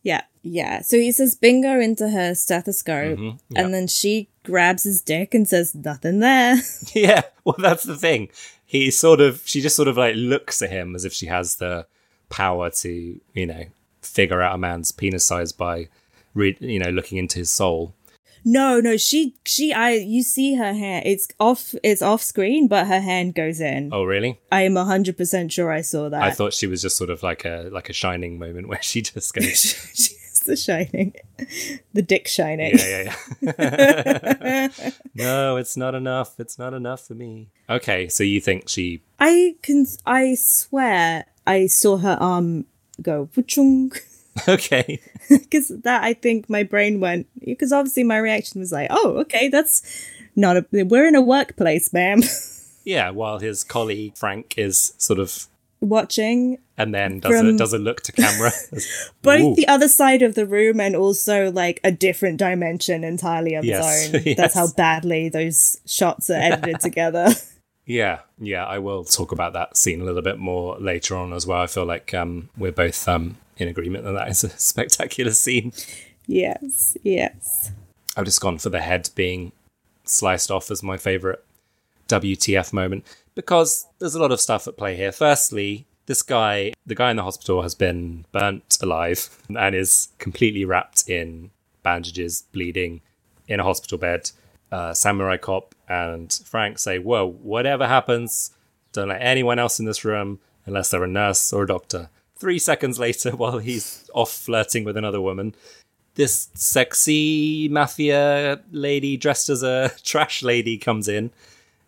Yeah, yeah. So he says bingo into her stethoscope, Mm-hmm. yeah. and then she grabs his dick and says nothing there. <laughs> Yeah, well, that's the thing. He sort of, she just sort of like looks at him as if she has the power to, you know, figure out a man's penis size by, re- you know, looking into his soul. No, no. She, she. I. You see her hand. It's off. It's off screen, but her hand goes in. Oh, really? I am hundred percent sure I saw that. I thought she was just sort of like a like a shining moment where she just goes, <laughs> She's the shining, the dick shining. yeah, yeah, yeah. <laughs> no, it's not enough. It's not enough for me. Okay, so you think she? I can. I swear, I saw her arm go wachung. <laughs> Okay, <laughs> because that I think my brain went because obviously my reaction was like, oh, okay, that's not a we're in a workplace, ma'am. <laughs> yeah. While his colleague Frank is sort of, Watching and then does a does a look to camera. both Ooh. the other side of the room and also like a different dimension entirely of Yes, its own. yes. That's how badly those shots are edited together. Yeah, yeah, I will talk about that scene a little bit more later on as well. I feel like um, we're both um, in agreement that that is a <laughs> spectacular scene. yes, yes. I've just gone for the head being sliced off as my favorite WTF moment because there's a lot of stuff at play here. Firstly, this guy, the guy in the hospital, has been burnt alive <laughs> and is completely wrapped in bandages, bleeding, in a hospital bed. Uh, Samurai Cop and Frank say, Whoa, whatever happens, don't let anyone else in this room, unless they're a nurse or a doctor, three seconds later, <laughs> while he's off flirting with another woman, this sexy mafia lady dressed as a <laughs> trash lady comes in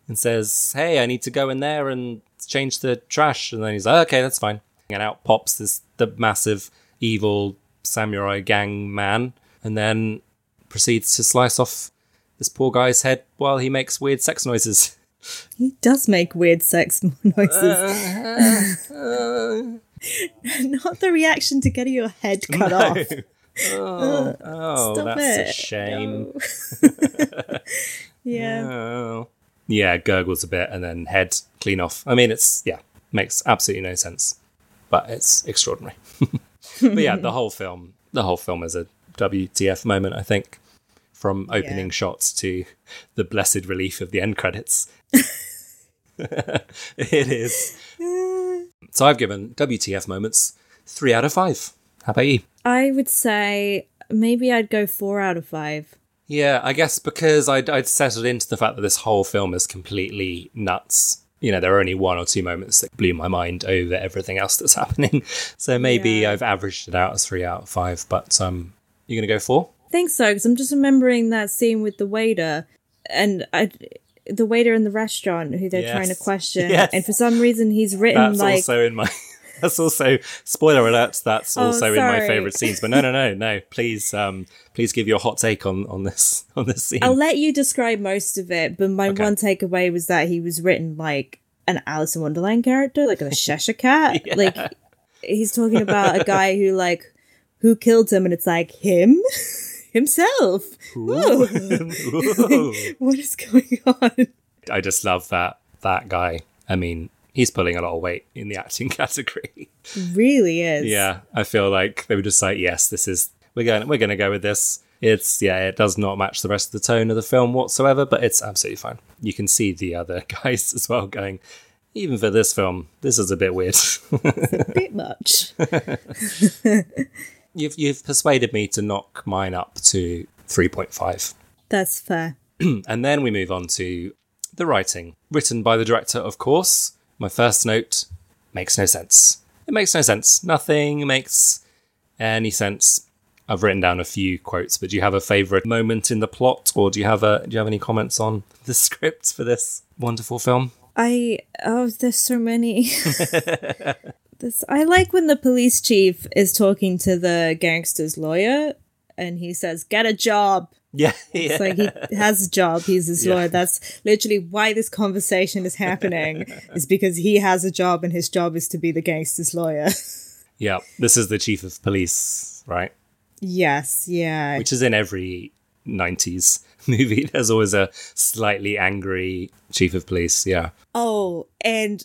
and says, Hey, I need to go in there and change the trash. And then he's like, Okay, that's fine. And out pops this the massive evil samurai gang man, and then proceeds to slice off this poor guy's head while he makes weird sex noises. He does make weird sex <laughs> noises. <laughs> Not the reaction to getting your head cut off. <laughs> Oh, oh Stop that's a it. shame. <laughs> Yeah. Oh. Yeah, gurgles a bit and then head clean off. I mean, it's, yeah, makes absolutely no sense, but it's extraordinary. but yeah, the whole film, the whole film is a WTF moment, I think, from opening Yeah. shots to the blessed relief of the end credits. It is. So I've given WTF moments three out of five. How about you? I would say maybe I'd go four out of five. Yeah, I guess because I'd, I'd settled into the fact that this whole film is completely nuts. You know, there are only one or two moments that blew my mind over everything else that's <laughs> happening. So maybe Yeah. I've averaged it out as three out of five. But um, you gonna go four? I think so because I'm just remembering that scene with the waiter and I, the waiter in the restaurant who they're Yes. trying to question, Yes. and for some reason he's written like That's like also in my. <laughs> That's also spoiler alert. That's Oh, also in my favorite scenes. But no, no, no, no. Please, um, please give your hot take on on this <laughs> on this scene. I'll let you describe most of it, but my Okay. one takeaway was that he was written like an Alice in Wonderland character, like a <laughs> Cheshire cat. Like he's talking about a guy who like who killed him, and it's like him himself. <laughs> What is going on? I just love that that guy. I mean, he's pulling a lot of weight in the acting <laughs> category. Really is. yeah, I feel like they were just like, yes, this is we're going we're going to go with this. It's yeah, it does not match the rest of the tone of the film whatsoever, but it's absolutely fine. You can see the other <laughs> guys as well going. Even for this film, this is a bit weird. a bit much. You've you've persuaded me to knock mine up to three point five. That's fair. <clears throat> And then we move on to the writing, written by the director, of course. My first note makes no sense. It makes no sense. Nothing makes any sense. I've written down a few quotes, but do you have a favorite moment in the plot, or do you have a do you have any comments on <laughs> the script for this wonderful film? I oh, there's so many. <laughs> this I like when the police chief is talking to the gangster's lawyer, and he says, "Get a job." Yeah, yeah. It's like he has a job. He's his Yeah. lawyer. That's literally why this conversation is happening. <laughs> is because he has a job, and his job is to be the gangster's lawyer. <laughs> yeah. This is the chief of police, right? yes. Yeah. Which is in every '90s <laughs> movie. There's always a slightly angry chief of police. Yeah. Oh, and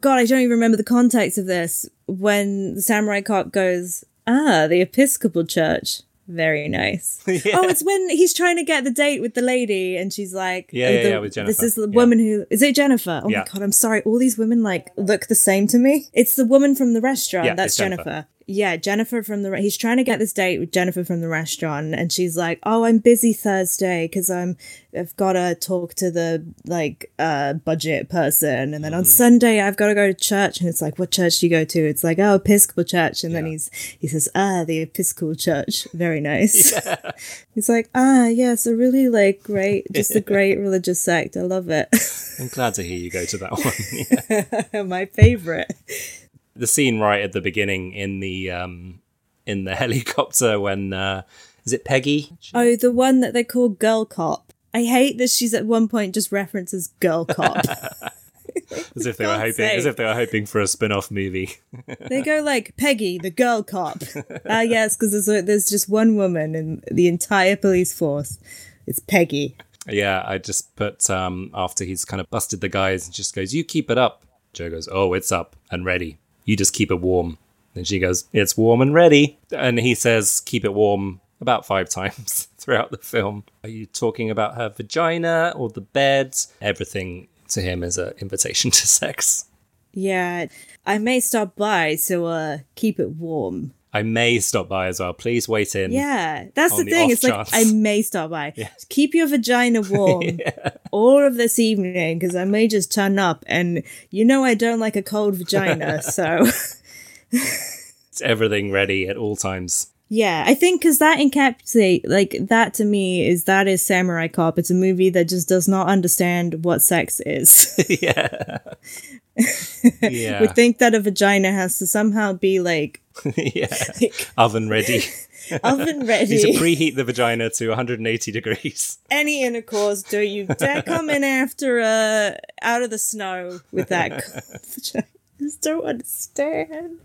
God, I don't even remember the context of this. When the samurai cop goes, ah, the Episcopal Church. Very nice. <laughs> Oh, it's when he's trying to get the date with the lady, and she's like, Yeah, oh, yeah, the- yeah, with This is the Yeah. woman who is it Jennifer? Oh Yeah. my god, I'm sorry. All these women like look the same to me. It's the woman from the restaurant. Yeah, That's Jennifer. Jennifer. Yeah, Jennifer from the. Re- he's trying to get this date with Jennifer from the restaurant, and she's like, "Oh, I'm busy Thursday because I'm I've got to talk to the like uh budget person, and then Mm-hmm. on Sunday I've got to go to church." And it's like, "What church do you go to?" It's like, "Oh, Episcopal church," and then he's he says, "Ah, the Episcopal church, very nice." <laughs> He's like, "Ah, yes, a really like great, just a great religious sect. I love it. I'm glad to hear you go to that <laughs> one. <laughs> Yeah. My favorite." The scene right at the beginning in the um in the <laughs> helicopter when uh is it Peggy? Oh, the one that they call Girl Cop. I hate that she's at one point just references Girl Cop. <laughs> As if they were hoping as if they were hoping for a spin-off movie. <laughs> they go like Peggy, the Girl Cop. Ah, yes, because there's a- there's just one woman in the entire police force. It's Peggy. yeah, I just put um after he's kind of busted the guys and just goes, You keep it up. Joe goes, Oh, it's up and ready. You just keep it warm. And she goes, It's warm and ready. And he says, Keep it warm about five <laughs> times throughout the film. Are you talking about her vagina or the bed? Everything to him is an invitation <laughs> to sex. Yeah, I may stop by, so uh, keep it warm. I may stop by as well. Please wait in. Yeah, that's the the thing. It's like. I may stop by. <laughs> Keep your vagina <laughs> warm all of this evening because I may just turn up, and you know I don't like a cold vagina, <laughs> so just everything ready at all times. Yeah, I think because that encapsulate like that to me is that is Samurai Cop. It's a movie that just does not understand what sex is. yeah. <laughs> yeah. We think that a vagina has to somehow be like <laughs> yeah. <laughs> Oven ready. oven ready. you Need to preheat the vagina to 180 degrees. Any intercourse, don't you dare come in after uh out of the snow with that vagina. I just don't understand.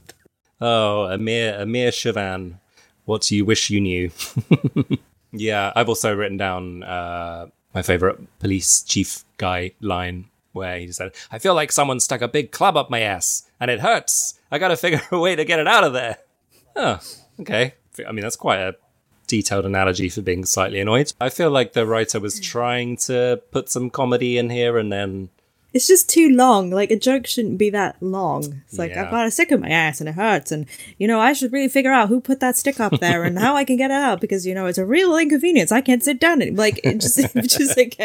Oh, Amir Amir Shervan. What do you wish you knew? yeah, I've also written down uh, my favorite police chief guy line where he said, I feel like someone stuck a big club up my ass and it hurts. I gotta figure <laughs> a way to get it out of there. Oh, okay. I mean, that's quite a detailed analogy for being slightly annoyed. I feel like the writer was trying to put some comedy in here and then It's just too long. Like a joke shouldn't be that long. It's like Yeah. I've got a stick in my ass and it hurts, and you know I should really figure out who put that stick up there and how I can get it out because you know it's a real inconvenience. I can't sit down and like it just, <laughs> it just like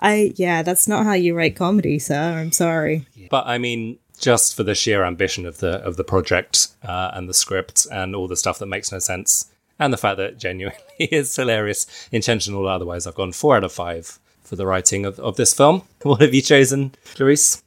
I yeah, that's not how you write comedy, sir. I'm sorry. But I mean, just for the sheer ambition of the of the project uh, and the script and all the stuff that makes no sense, and the fact that it genuinely <laughs> is hilarious, intentional or otherwise, I've gone four out of five for the writing of, of this film. <laughs> What have you chosen, Clarisse?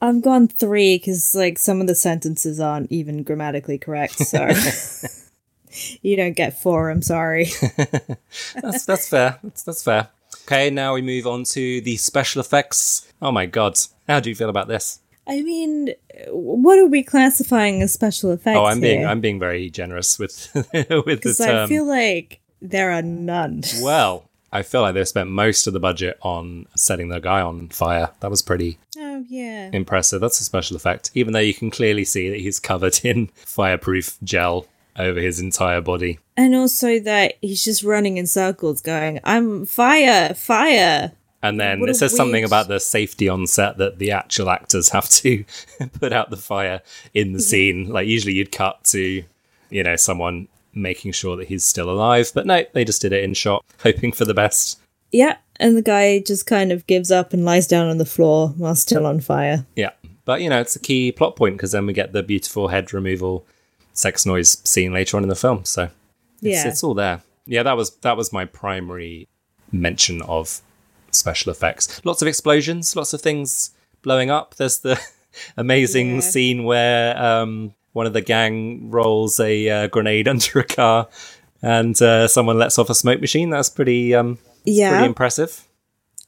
I've gone three because like some of the sentences aren't even grammatically correct, so <laughs> you don't get four. I'm sorry. <laughs> That's that's fair. That's that's fair. Okay, now we move on to the special effects. Oh my god, how do you feel about this? I mean, what are we classifying as special effects? Oh, I'm being here? I'm being very generous with with the Because term. I feel like there are none. well, I feel like they spent most of the budget on setting the guy on fire. That was pretty Oh yeah. impressive. That's a special effect, even though you can clearly see that he's covered in <laughs> fireproof gel over his entire body. And also that he's just running in circles going, I'm fire, fire. And then What it says something about the safety on set that the actual actors have to <laughs> put out the fire in the scene. Like usually you'd cut to, you know, someone making sure that he's still alive, but no, they just did it in shot, hoping for the best. Yeah. And the guy just kind of gives up and lies down on the floor while still on fire. Yeah. But you know, it's a key plot point because then we get the beautiful head removal sex noise scene later on in the film. So it's, Yeah. it's all there. Yeah, that was that was my primary mention of special effects. Lots of explosions, lots of things blowing up. There's the <laughs> amazing Yeah. scene where um, one of the gang rolls a uh, grenade <laughs> under a car and uh, someone lets off a smoke machine. That's pretty um, Yeah. pretty impressive.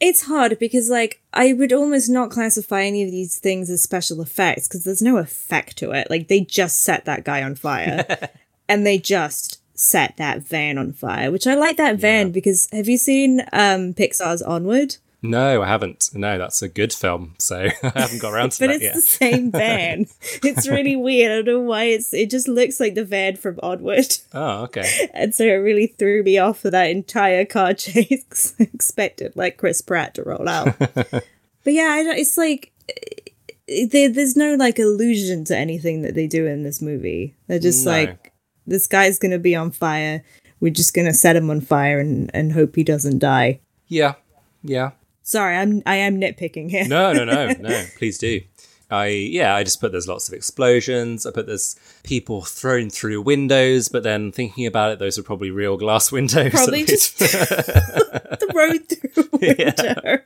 It's hard because, like, I would almost not classify any of these things as special effects because there's no effect to it. Like, they just set that guy on fire <laughs> and they just set that van on fire, which I like that van because have you seen um Pixar's Onward? No, I haven't. No, that's a good film, so <laughs> I haven't got around to But that it's yet. the same <laughs> van. it's really weird. I don't know why it's it just looks like the van from Onward. Oh, okay. <laughs> And so it really threw me off for that entire car chase. Expected like Chris Pratt to roll out. but yeah, I don't, it's like eh, there, there's no like allusion to anything that they do in this movie. They're just No. like this guy's gonna be on fire. We're just gonna set him on fire and, and hope he doesn't die. Yeah, yeah. Sorry, I'm I am nitpicking here. No, no, no, <laughs> no. Please do. I yeah, I just put there's lots of explosions. I put there's people thrown through windows, but then thinking about it, those are probably real glass <laughs> windows. Probably just least. <laughs> thrown through a window.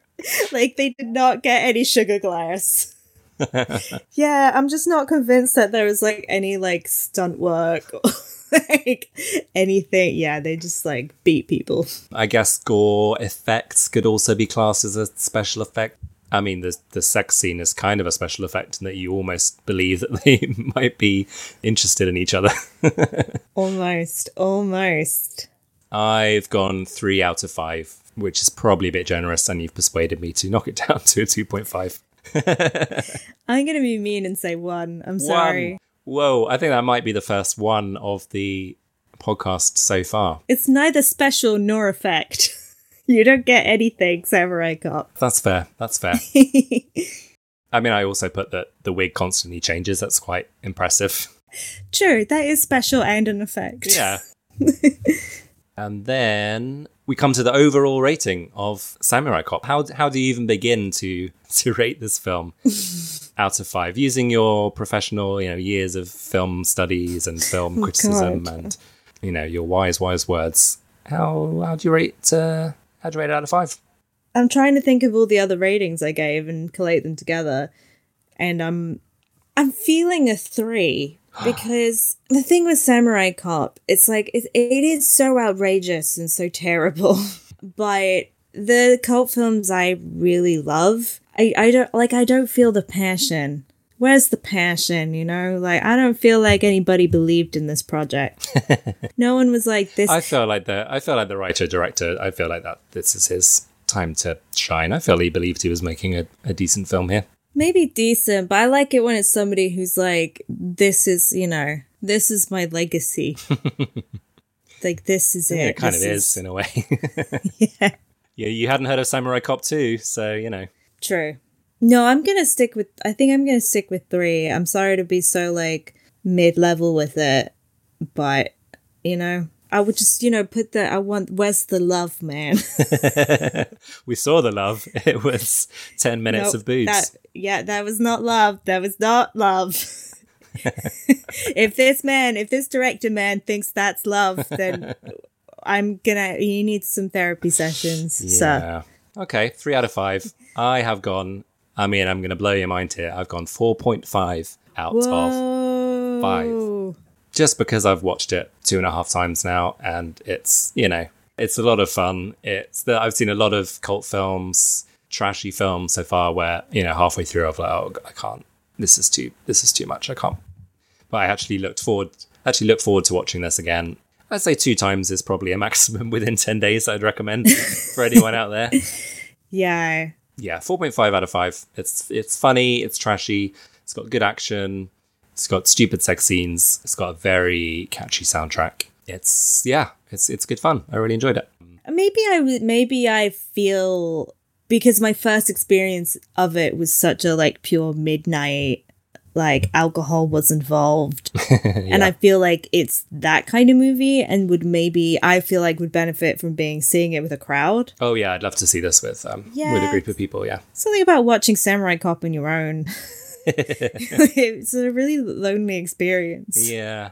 like they did not get any sugar glass. yeah, I'm just not convinced that there was like any like stunt work or <laughs> like anything. Yeah, they just like beat people. I guess gore effects could also be classed as a special effect. I mean, the the sex scene is kind of a special effect in that you almost believe that <laughs> they might be interested in each other. <laughs> Almost, almost. I've gone three out of five, which is probably a bit generous, and you've persuaded me to knock it down to a two point five. I'm gonna be mean and say one. I'm sorry. Whoa, I think that might be the first one of the podcast so far. It's neither special nor effect. <laughs> you don't get anything, Samurai Cop. That's fair. That's fair. <laughs> I mean, I also put that the wig constantly changes. That's quite impressive. True, that is special and an effect. Yeah. <laughs> and then we come to the overall rating of Samurai Cop. How how do you even begin to <laughs> to rate this film <laughs> out of five using your professional you know years of film studies and <laughs> film criticism God. and you know your wise wise words? How how do you rate uh, how do you rate it out of five? I'm trying to think of all the other ratings I gave and collate them together, and I'm I'm feeling a three <gasps> because the thing with Samurai Cop, it's like it, it is so outrageous and so terrible, <laughs> but the cult films I really love, I I don't like I don't feel the passion. Where's the passion? You know, like I don't feel like anybody believed in this project. <laughs> no one was like this. I feel like the I feel like the writer director. I feel like that this is his time to shine. I feel he believed he was making a, a decent film here. Maybe decent, but I like it when it's somebody who's like, this is, you know, this is my legacy. <laughs> like, this is it. Yeah, it kind This of is, in a way. <laughs> <laughs> yeah. Yeah, you hadn't heard of Samurai Cop 2, so you know. True. No, I'm going to stick with, I think I'm going to stick with three. I'm sorry to be so, like, mid level with it, but, you know, I would just, you know, put the, I want, where's the love, man? <laughs> We saw the love. <laughs> It was 10 minutes Nope, of boobs. That, yeah, that was not love. That was not love. <laughs> if this man, if this director man thinks that's love, then I'm gonna. You need some therapy sessions. Yeah. Okay, three out of five. I have gone, I mean, I'm to blow your mind here. I've gone 4.5 out of five. Just because I've watched it two and a half times now, and it's you know it's a lot of fun. It's that I've seen a lot of cult films, trashy films so far, where you know halfway through I've like, oh, I can't. This is too. This is too much. I can't. But I actually looked forward. Actually, look forward to watching this again. I'd say two times is probably a <laughs> maximum within ten days. I'd recommend for anyone out there. <laughs> Yeah. Yeah, four point five out of five. It's it's funny. It's trashy. It's got good action. It's got stupid sex scenes. It's got a very catchy soundtrack. It's yeah, it's it's good fun. I really enjoyed it. Maybe I. Maybe I feel because my first experience of it was such a like pure midnight. Like alcohol was involved, <laughs> and I feel like it's that kind of movie, and would maybe I feel like would benefit from being seeing it with a crowd. Oh yeah, I'd love to see this with um with a group of people. Yeah, Something about watching Samurai Cop on your own. <laughs> <laughs> it's a really lonely experience. yeah.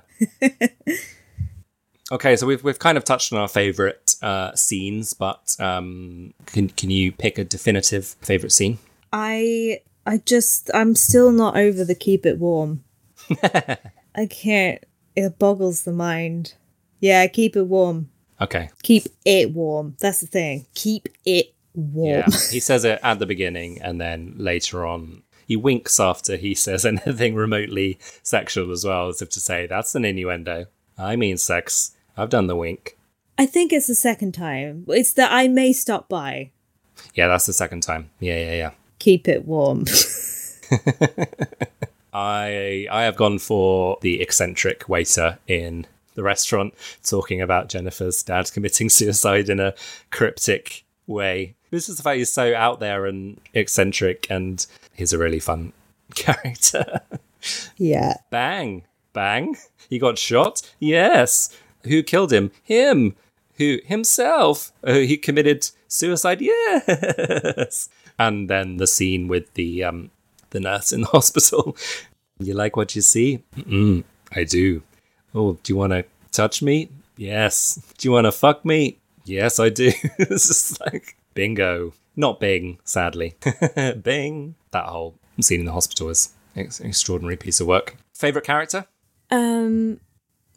<laughs> okay, so we've we've kind of touched on our favorite uh, scenes, but um, can can you pick a definitive favorite scene? I I just I'm still not over the keep it warm. <laughs> I can't. It boggles the mind. Yeah, keep it warm. Okay, Keep it warm. That's the thing. Keep it warm. Yeah, he says it at the beginning, and then later on, he winks after he says <laughs> anything remotely sexual as well, as if to say, that's an innuendo. I mean sex. I've done the wink. I think it's the second time. It's that I may stop by. Yeah, that's the second time. Yeah, yeah, yeah. Keep it warm. <laughs> I I have gone for the eccentric waiter in the restaurant talking about Jennifer's dad committing <laughs> suicide in a cryptic way. This is the fact he's so out there and eccentric, and he's a really fun <laughs> character. yeah. Bang, bang. He got shot. Yes. Who killed him? Him. Who himself? Oh, he committed suicide. Yes. And then the scene with the um the nurse in the <laughs> hospital. You like what you see? Mm, I do. Oh, do you want to touch me? Yes. Do you want to fuck me? Yes, I do. <laughs> it's just like bingo. Not Bing, sadly. <laughs> Bing. That whole scene in the hospital is an extraordinary piece of work. Favorite character? Um,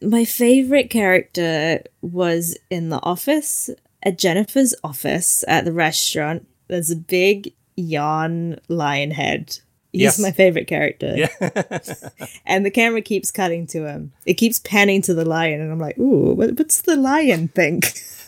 my favorite character was in the office at Jennifer's office at the restaurant. There's a big yawn lion head. He's Yes. my favorite character. Yeah. <laughs> and the camera keeps cutting to him. It keeps panning to the lion, and I'm like, "Ooh, what, what's the lion think?"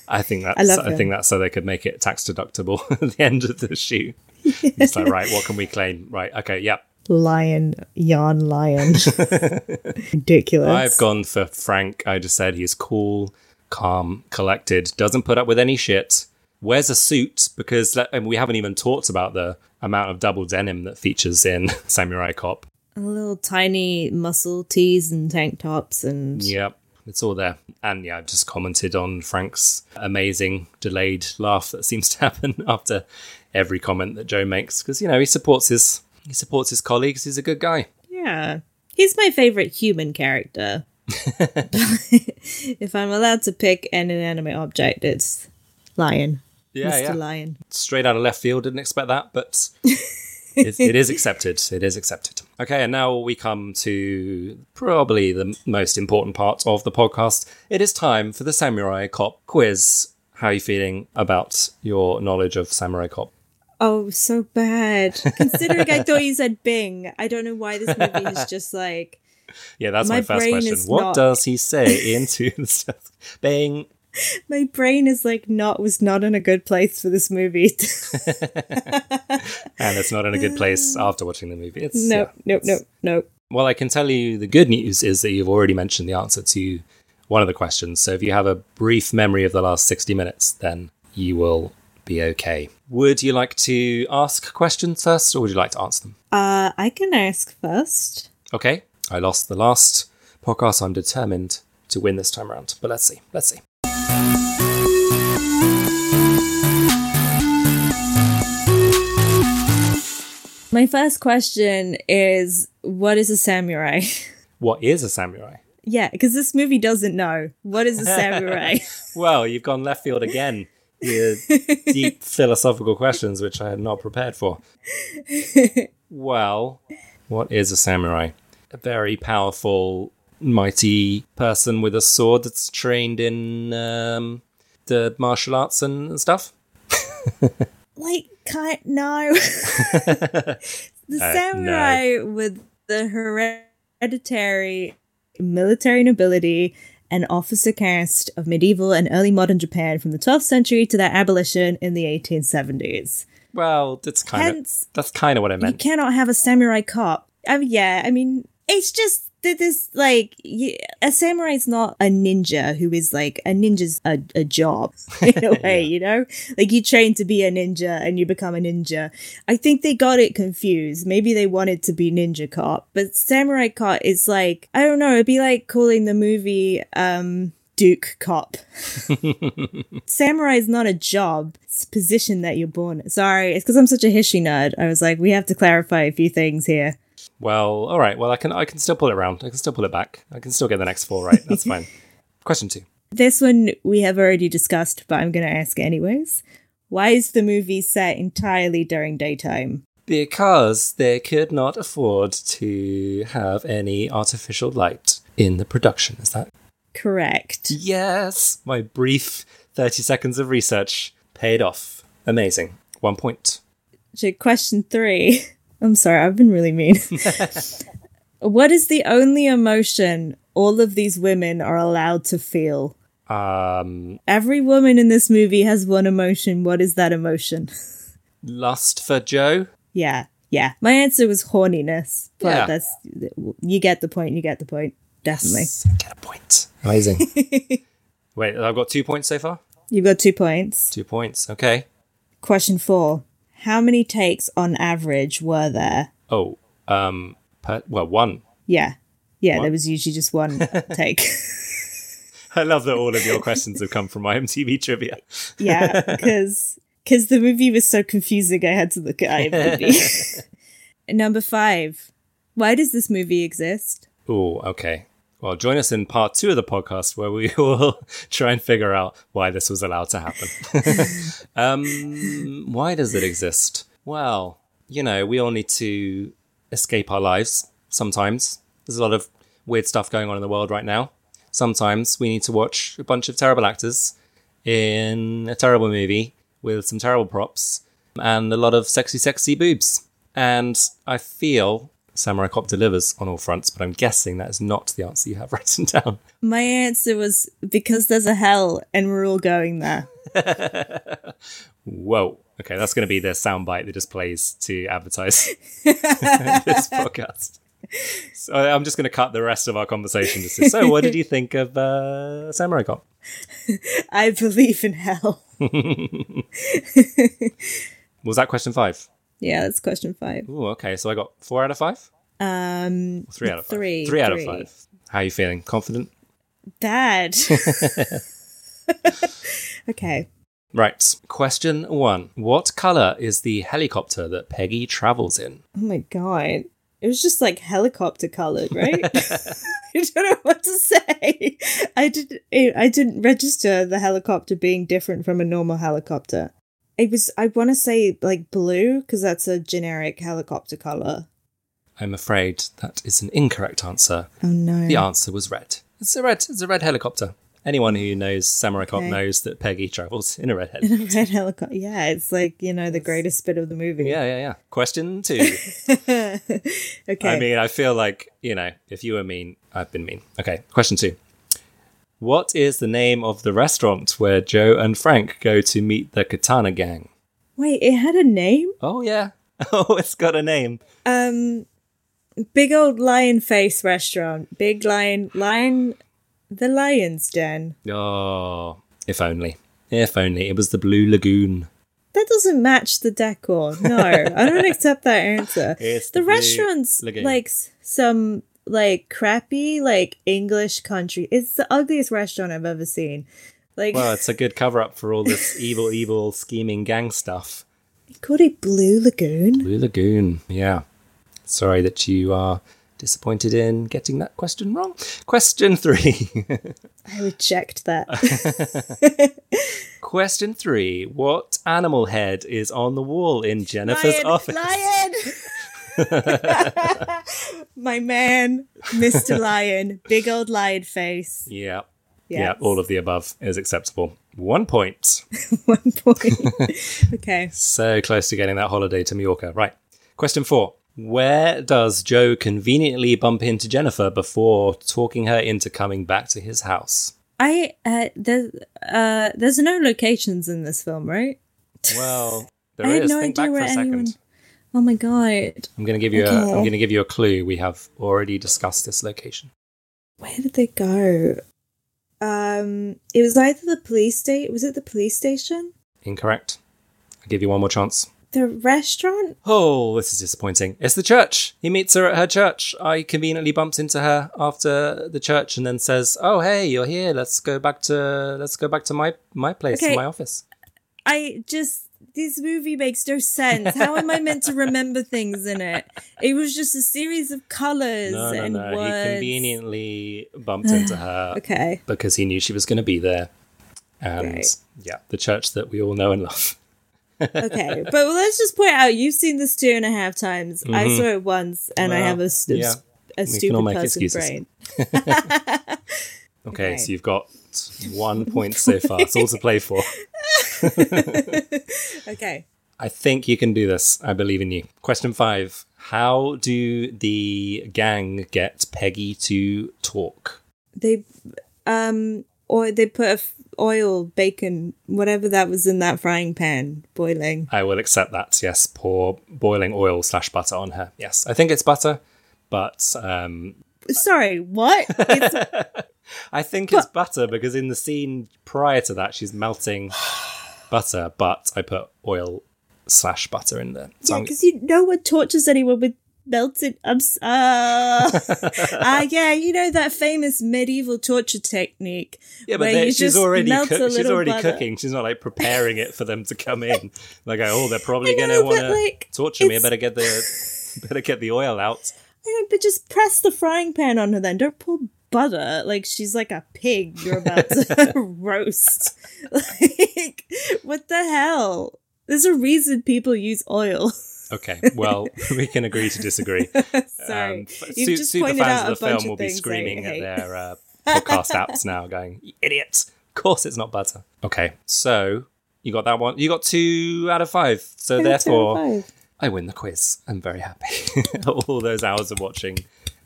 I think that's I I, think that's so they could make it tax deductible <laughs> at the end of the shoot. It's like right, what can we claim? Right, okay, yep. lion, yawn lion. <laughs> Ridiculous. I've gone for Frank. I just said he's cool, calm, collected, doesn't put up with any shit. Wears a suit because and we haven't even talked about the amount of double denim that features in <laughs> Samurai Cop. A little tiny muscle tees and tank tops and Yep. It's all there. And yeah, I've just commented on Frank's amazing delayed laugh that seems to <laughs> happen after every comment that Joe makes because you know he supports his he supports his colleagues. He's a good guy. Yeah. He's my favorite human character. <laughs> if I'm allowed to pick an inanimate object, it's Lion. Yeah, Mr. yeah. Lion. Straight out of left field. Didn't expect that, but <laughs> it, it is accepted. It is accepted. Okay, and now we come to probably the most important part of the podcast. It is time for the Samurai Cop quiz. How are you feeling about your knowledge of Samurai Cop? Oh, so bad. Considering I thought you <laughs> said Bing, I don't know why this movie is just like Yeah, that's My my, first question. What not- does he say into the stuff? Bang. <laughs> my brain is like not was not in a good place for this movie. <laughs> And it's not in a good place after watching the movie. It's nope, yeah, nope, it's- nope, nope. Well, I can tell you the good news is that you've already mentioned the answer to one of the questions. So if you have a brief memory of the last 60 minutes, then you will be okay. Would you like to ask questions first or would you like to answer them? Uh I can ask first. Okay. I lost the last podcast. I'm determined to win this time around. But let's see. Let's see. My first question is what is a samurai? <laughs> What is a samurai? yeah, because this movie doesn't know. What is a samurai? <laughs> Well, you've gone left field again. Your deep <laughs> philosophical questions, which I had not prepared for. Well, what is a samurai? A very powerful, mighty person with a sword that's trained in um, the martial arts and stuff. <laughs> like kind no. <laughs> the Uh, samurai with the hereditary military nobility and officer caste of medieval and early modern Japan from the 12th century to their abolition in the 1870s. Well, that's kind of that's kind of what I meant. you cannot have a samurai cop. I mean, yeah, I mean, it's just that this like a samurai is not a ninja who is like a ninja's a, a job <laughs> in a <laughs> way, you know. Like you train to be a ninja and you become a ninja. I think they got it confused. Maybe they wanted to be ninja cop, but samurai cop is like I don't know. It'd be like calling the movie um Duke Cop. <laughs> Samurai is not a job. It's a position that you're born. Sorry, it's because I'm such a history nerd. I was like, we have to clarify a few things here. Well, all right. Well, I can I can still pull it around. I can still pull it back. I can still get the next four right. That's fine. <laughs> Question two. This one we have already discussed, but I'm going to ask anyways. Why is the movie set entirely during daytime? Because they could not afford to have any artificial light in the production. Is that Correct. Yes. My brief 30 seconds of research paid off. Amazing. One point. So, question three. <laughs> I'm sorry, I've been really mean. <laughs> <laughs> what is the only emotion all of these women are allowed to feel? Um, Every woman in this movie has one emotion. What is that emotion? lust for Joe. Yeah, yeah. My answer was horniness, but Yeah. that's you get the point. You get the point. Definitely. Yes, Get a point. Amazing. <laughs> Wait, I've got two points so far? You've got two points. Two points. Okay. Question four: How many takes on average were there? Oh, um, per, well, one. Yeah, yeah. What? There was usually just one <laughs> take. <laughs> I love that all of your questions have come from IMDb trivia. <laughs> yeah, because because the movie was so confusing, I had to look at IMDb. Number five: Why does this movie exist? Oh, okay. Well, join us in part two of the podcast where we <laughs> will try and figure out why this was allowed to happen. <laughs> um, why does it exist? Well, you know, we all need to escape our lives sometimes. There's a lot of weird stuff going on in the world right now. Sometimes we need to watch a bunch of terrible actors in a terrible movie with some terrible props and a lot of sexy, sexy boobs. And I feel Samurai Cop delivers on all fronts, but I'm guessing that is not the answer you have <laughs> written down. My answer was because there's a hell and we're all going there. <laughs> Whoa. Okay, that's going to be the soundbite that just plays to advertise <laughs> this podcast. So I'm just going to cut the rest of our conversation to so what did you think of uh, Samurai Cop? I believe in hell. Was that question five? Yeah, that's question five. Ooh, okay. So I got four out of five? Um, Three out of five. Three, Three out of five. How are you feeling? Confident? bad. <laughs> <laughs> okay. Right. Question one. What color is the helicopter that Peggy travels in? Oh my god. It was just like helicopter colored, right? <laughs> I don't know what to say. I didn't I didn't register the helicopter being different from a normal helicopter. It was I want to say like blue because that's a generic helicopter color. I'm afraid that is an incorrect answer. Oh no. The answer was red. It's a red. It's a red helicopter. Anyone who knows Samurai Cop Okay. knows that Peggy travels in a red <laughs> helicopter. Red helicopter. Yeah, it's like, you know, the greatest bit of the movie. yeah, yeah, yeah. Question two. <laughs> okay. I mean, I feel like, you know, if you were mean, I've been mean. Okay, question two. What is the name of the restaurant where Joe and Frank go to meet the Katana Gang? Wait, it had a name? Oh, yeah. <laughs> Oh, it's got a name. Um Big old lion face restaurant. Big lion lion the lion's den. Oh, if only. If only. It was the Blue Lagoon. That doesn't match the decor. No, I don't <laughs> accept that answer. It's the the restaurant's Lagoon. like some like crappy like English country. It's the ugliest restaurant I've ever seen. Like Well, it's a good cover up for all this <laughs> evil, evil, scheming gang stuff. called it Blue Lagoon. Blue Lagoon. Yeah. Sorry that you are disappointed in getting that question wrong. Question three. <laughs> I reject that. <laughs> question three. What animal head is on the wall in Jennifer's lion, office? lion. <laughs> My man, Mr. Lion, big old lion face. Yeah. Yes. Yeah, all of the above is acceptable. One point. <laughs> One point. <laughs> okay. So close to getting that holiday to Mallorca. Right. Question four. Where does Joe conveniently bump into Jennifer before talking her into coming back to his house? I uh there's uh there's no locations in this film, right? Well, there I is. had no Think idea back for where a second. anyone- Oh my god. I'm going to give you a. Okay. I'm going to give you a clue. We have already discussed this location. Where did they go? Um it was either the police state was it the police station? Incorrect. I'll give you one more chance. The restaurant? Oh, this is disappointing. It's the church. He meets her at her church. I conveniently bumps into her after the church and then says, "Oh, hey, you're here. Let's go back to let's go back to my my place, Okay. my office." I just this movie makes no sense. How am I meant to remember things in it? It was just a series of colors No, no, and no. words. He conveniently bumped into <sighs> her Okay. because he knew she was going to be there. And Right. yeah, the church that we all know and love. <laughs> Okay, but let's just point out you've seen this two and a half times. I saw it once, and I Mm-hmm. Have a, st- yeah. a stupid person excuses. brain. Okay, <laughs> Okay. so you've got one point so far. It's all to play for. <laughs> Okay, I think you can do this. I believe in you. Question five. How do the gang get Peggy to talk? they um or they put a f- oil, bacon, whatever that was in that frying pan boiling. I will accept that. Yes, pour boiling oil slash butter on her. Yes, I think it's butter, but um, Sorry, what? It's, <laughs> I think it's butter because in the scene prior to that, she's melting <sighs> butter, but I put oil slash butter in there. So yeah, because you no one tortures anyone with melted. I'm uh, <laughs> uh yeah, you know that famous medieval torture technique. Yeah, but she's already melt cook- a she's already butter. cooking. She's not like preparing it for them to come in. <laughs> Like, oh, they're probably I gonna want to like, torture me. I better get the better get the oil out. But just press the frying pan on her then. Don't pour butter like she's like a pig you're about to <laughs> roast. <laughs> Like, what the hell? There's a reason people use oil. Okay, well, <laughs> we can agree to disagree. Sorry. Um, You've su- just super pointed fans out of the a bunch film will of things screaming at their uh, podcast apps now, going, "You "Idiot! Of course, it's not butter." Okay, so you got that one. You got two out of five. So therefore, I win the quiz. I'm very happy. <laughs> All those hours of watching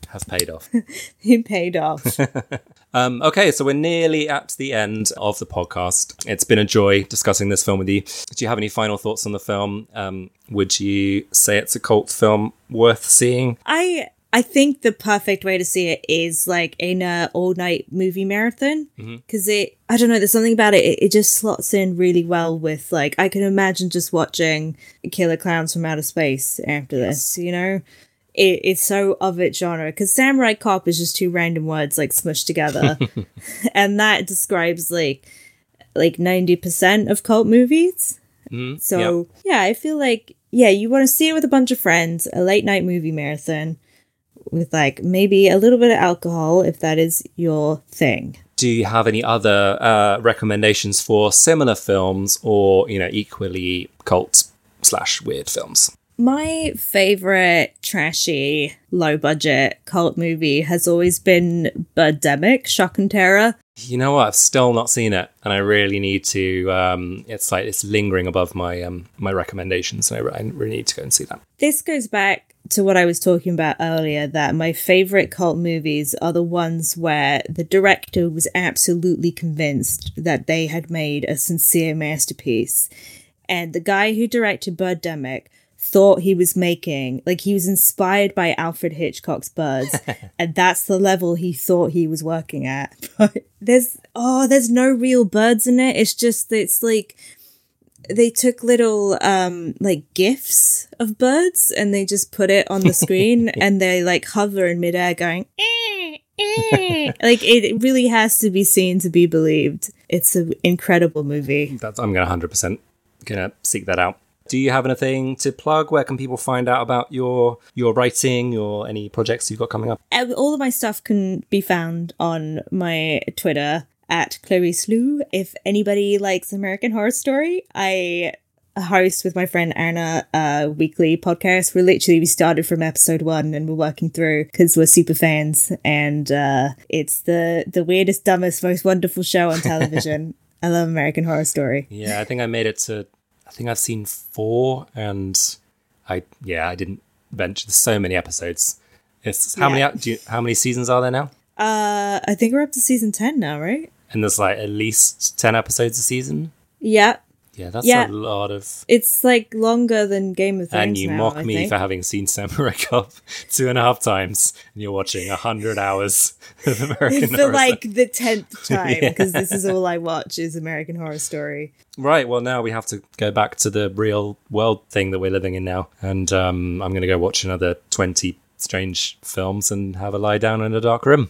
have paid off. <laughs> it paid off. <laughs> Um, okay, so we're nearly at the end of the podcast. It's been a joy discussing this film with you. Do you have any final thoughts on the film? Um, would you say it's a cult film worth seeing? I I think the perfect way to see it is like in a all night movie marathon. Mm-hmm. because it I don't know there's something about it, it it just slots in really well with like I can imagine just watching Killer Klowns from Outer Space after this you know? It, it's so of its genre because samurai cop is just two random words like smushed together. <laughs> And that describes like like 90% of cult movies. So yeah i feel like yeah you want to see it with a bunch of friends a late night movie marathon with like maybe a little bit of alcohol if that is your thing Do you have any other uh, recommendations for similar films or, you know, equally cult slash weird films? My favorite trashy, low budget cult movie has always been Birdemic, Shock and Terror. You know what? I've still not seen it, and I really need to. Um, it's like it's lingering above my um, my recommendations, so I really need to go and see that. This goes back to what I was talking about earlier that my favorite cult movies are the ones where the director was absolutely convinced that they had made a sincere masterpiece. And the guy who directed Birdemic thought he was making, like, he was inspired by Alfred Hitchcock's Birds, <laughs> and that's the level he thought he was working at. <laughs> But there's, oh, there's no real birds in it. It's just, it's like, they took little um like gifs of birds and they just put it on the <laughs> screen and they like hover in midair going "Eh, eh." <laughs> like it really has to be seen to be believed it's an incredible movie That's, I'm gonna hundred percent gonna seek that out. Do you have anything to plug? Where can people find out about your your writing or any projects you've got coming up? Uh, all of my stuff can be found on my twitter at clarisse lou if anybody likes american horror story i host with my friend Anna a weekly podcast. We're literally we started from episode one and we're working through because we're super fans and uh, it's the the weirdest, dumbest, most wonderful show on television. <laughs> I love American Horror Story. Yeah, I think I made it to. I think I've seen four, and I yeah I didn't venture. There's so many episodes. It's how Yeah. many do you, how many seasons are there now? Uh, I think we're up to season ten now, right? And there's like at least ten episodes a season. Yeah, Yeah, that's Yeah. a lot of. it's like longer than Game of Thrones. And you now, mock I me think. for having seen Samurai <laughs> Cop two and a half times, and you're watching a hundred hours of <laughs> American for Horror like Story. the tenth <laughs> time because this is all I watch is American Horror Story. Right. Well, now we have to go back to the real world thing that we're living in now, and um, I'm going to go watch another twenty strange films and have a lie down in a dark room.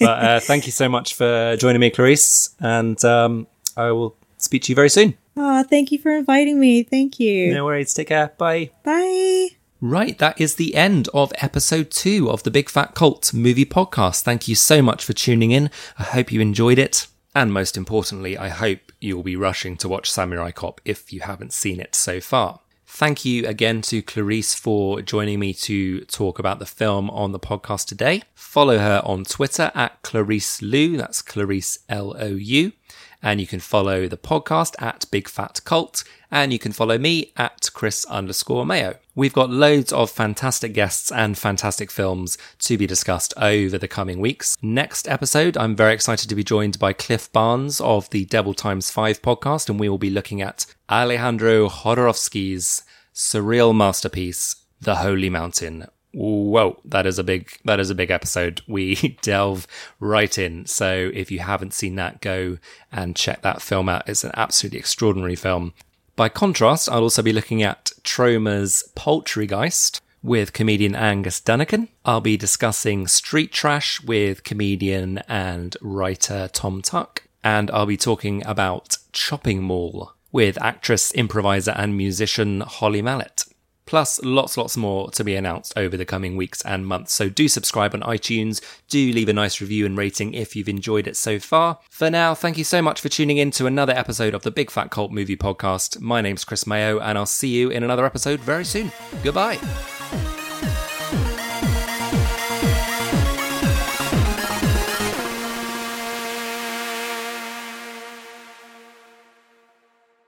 But uh, thank you so much for joining me, Clarisse, and um, I will speak to you very soon. Oh, thank you for inviting me. Thank you. No worries. Take care. Bye. Bye. Right, that is the end of episode two of the Big Fat Cult movie podcast. Thank you so much for tuning in. I hope you enjoyed it. And most importantly, I hope you'll be rushing to watch Samurai Cop if you haven't seen it so far. Thank you again to Clarisse for joining me to talk about the film on the podcast today. Follow her on Twitter at Clarisse Lou, that's Clarisse L O U. And you can follow the podcast at Big Fat Cult, and you can follow me at Chris underscore Mayo. We've got loads of fantastic guests and fantastic films to be discussed over the coming weeks. Next episode, I'm very excited to be joined by Cliff Barnes of the Devil Times 5 podcast, and we will be looking at Alejandro Jodorowsky's surreal masterpiece, The Holy Mountain. Whoa, that is a big that is a big episode. We <laughs> delve right in. So if you haven't seen that, go and check that film out. It's an absolutely extraordinary film. By contrast, I'll also be looking at Troma's Poultrygeist with comedian Angus Dunican. I'll be discussing Street Trash with comedian and writer Tom Tuck. And I'll be talking about Chopping Mall with actress, improviser, and musician Holly Mallet. Plus, lots, lots more to be announced over the coming weeks and months. So do subscribe on iTunes. Do leave a nice review and rating if you've enjoyed it so far. For now, thank you so much for tuning in to another episode of the Big Fat Cult Movie Podcast. My name's Chris Mayo, and I'll see you in another episode very soon. Goodbye.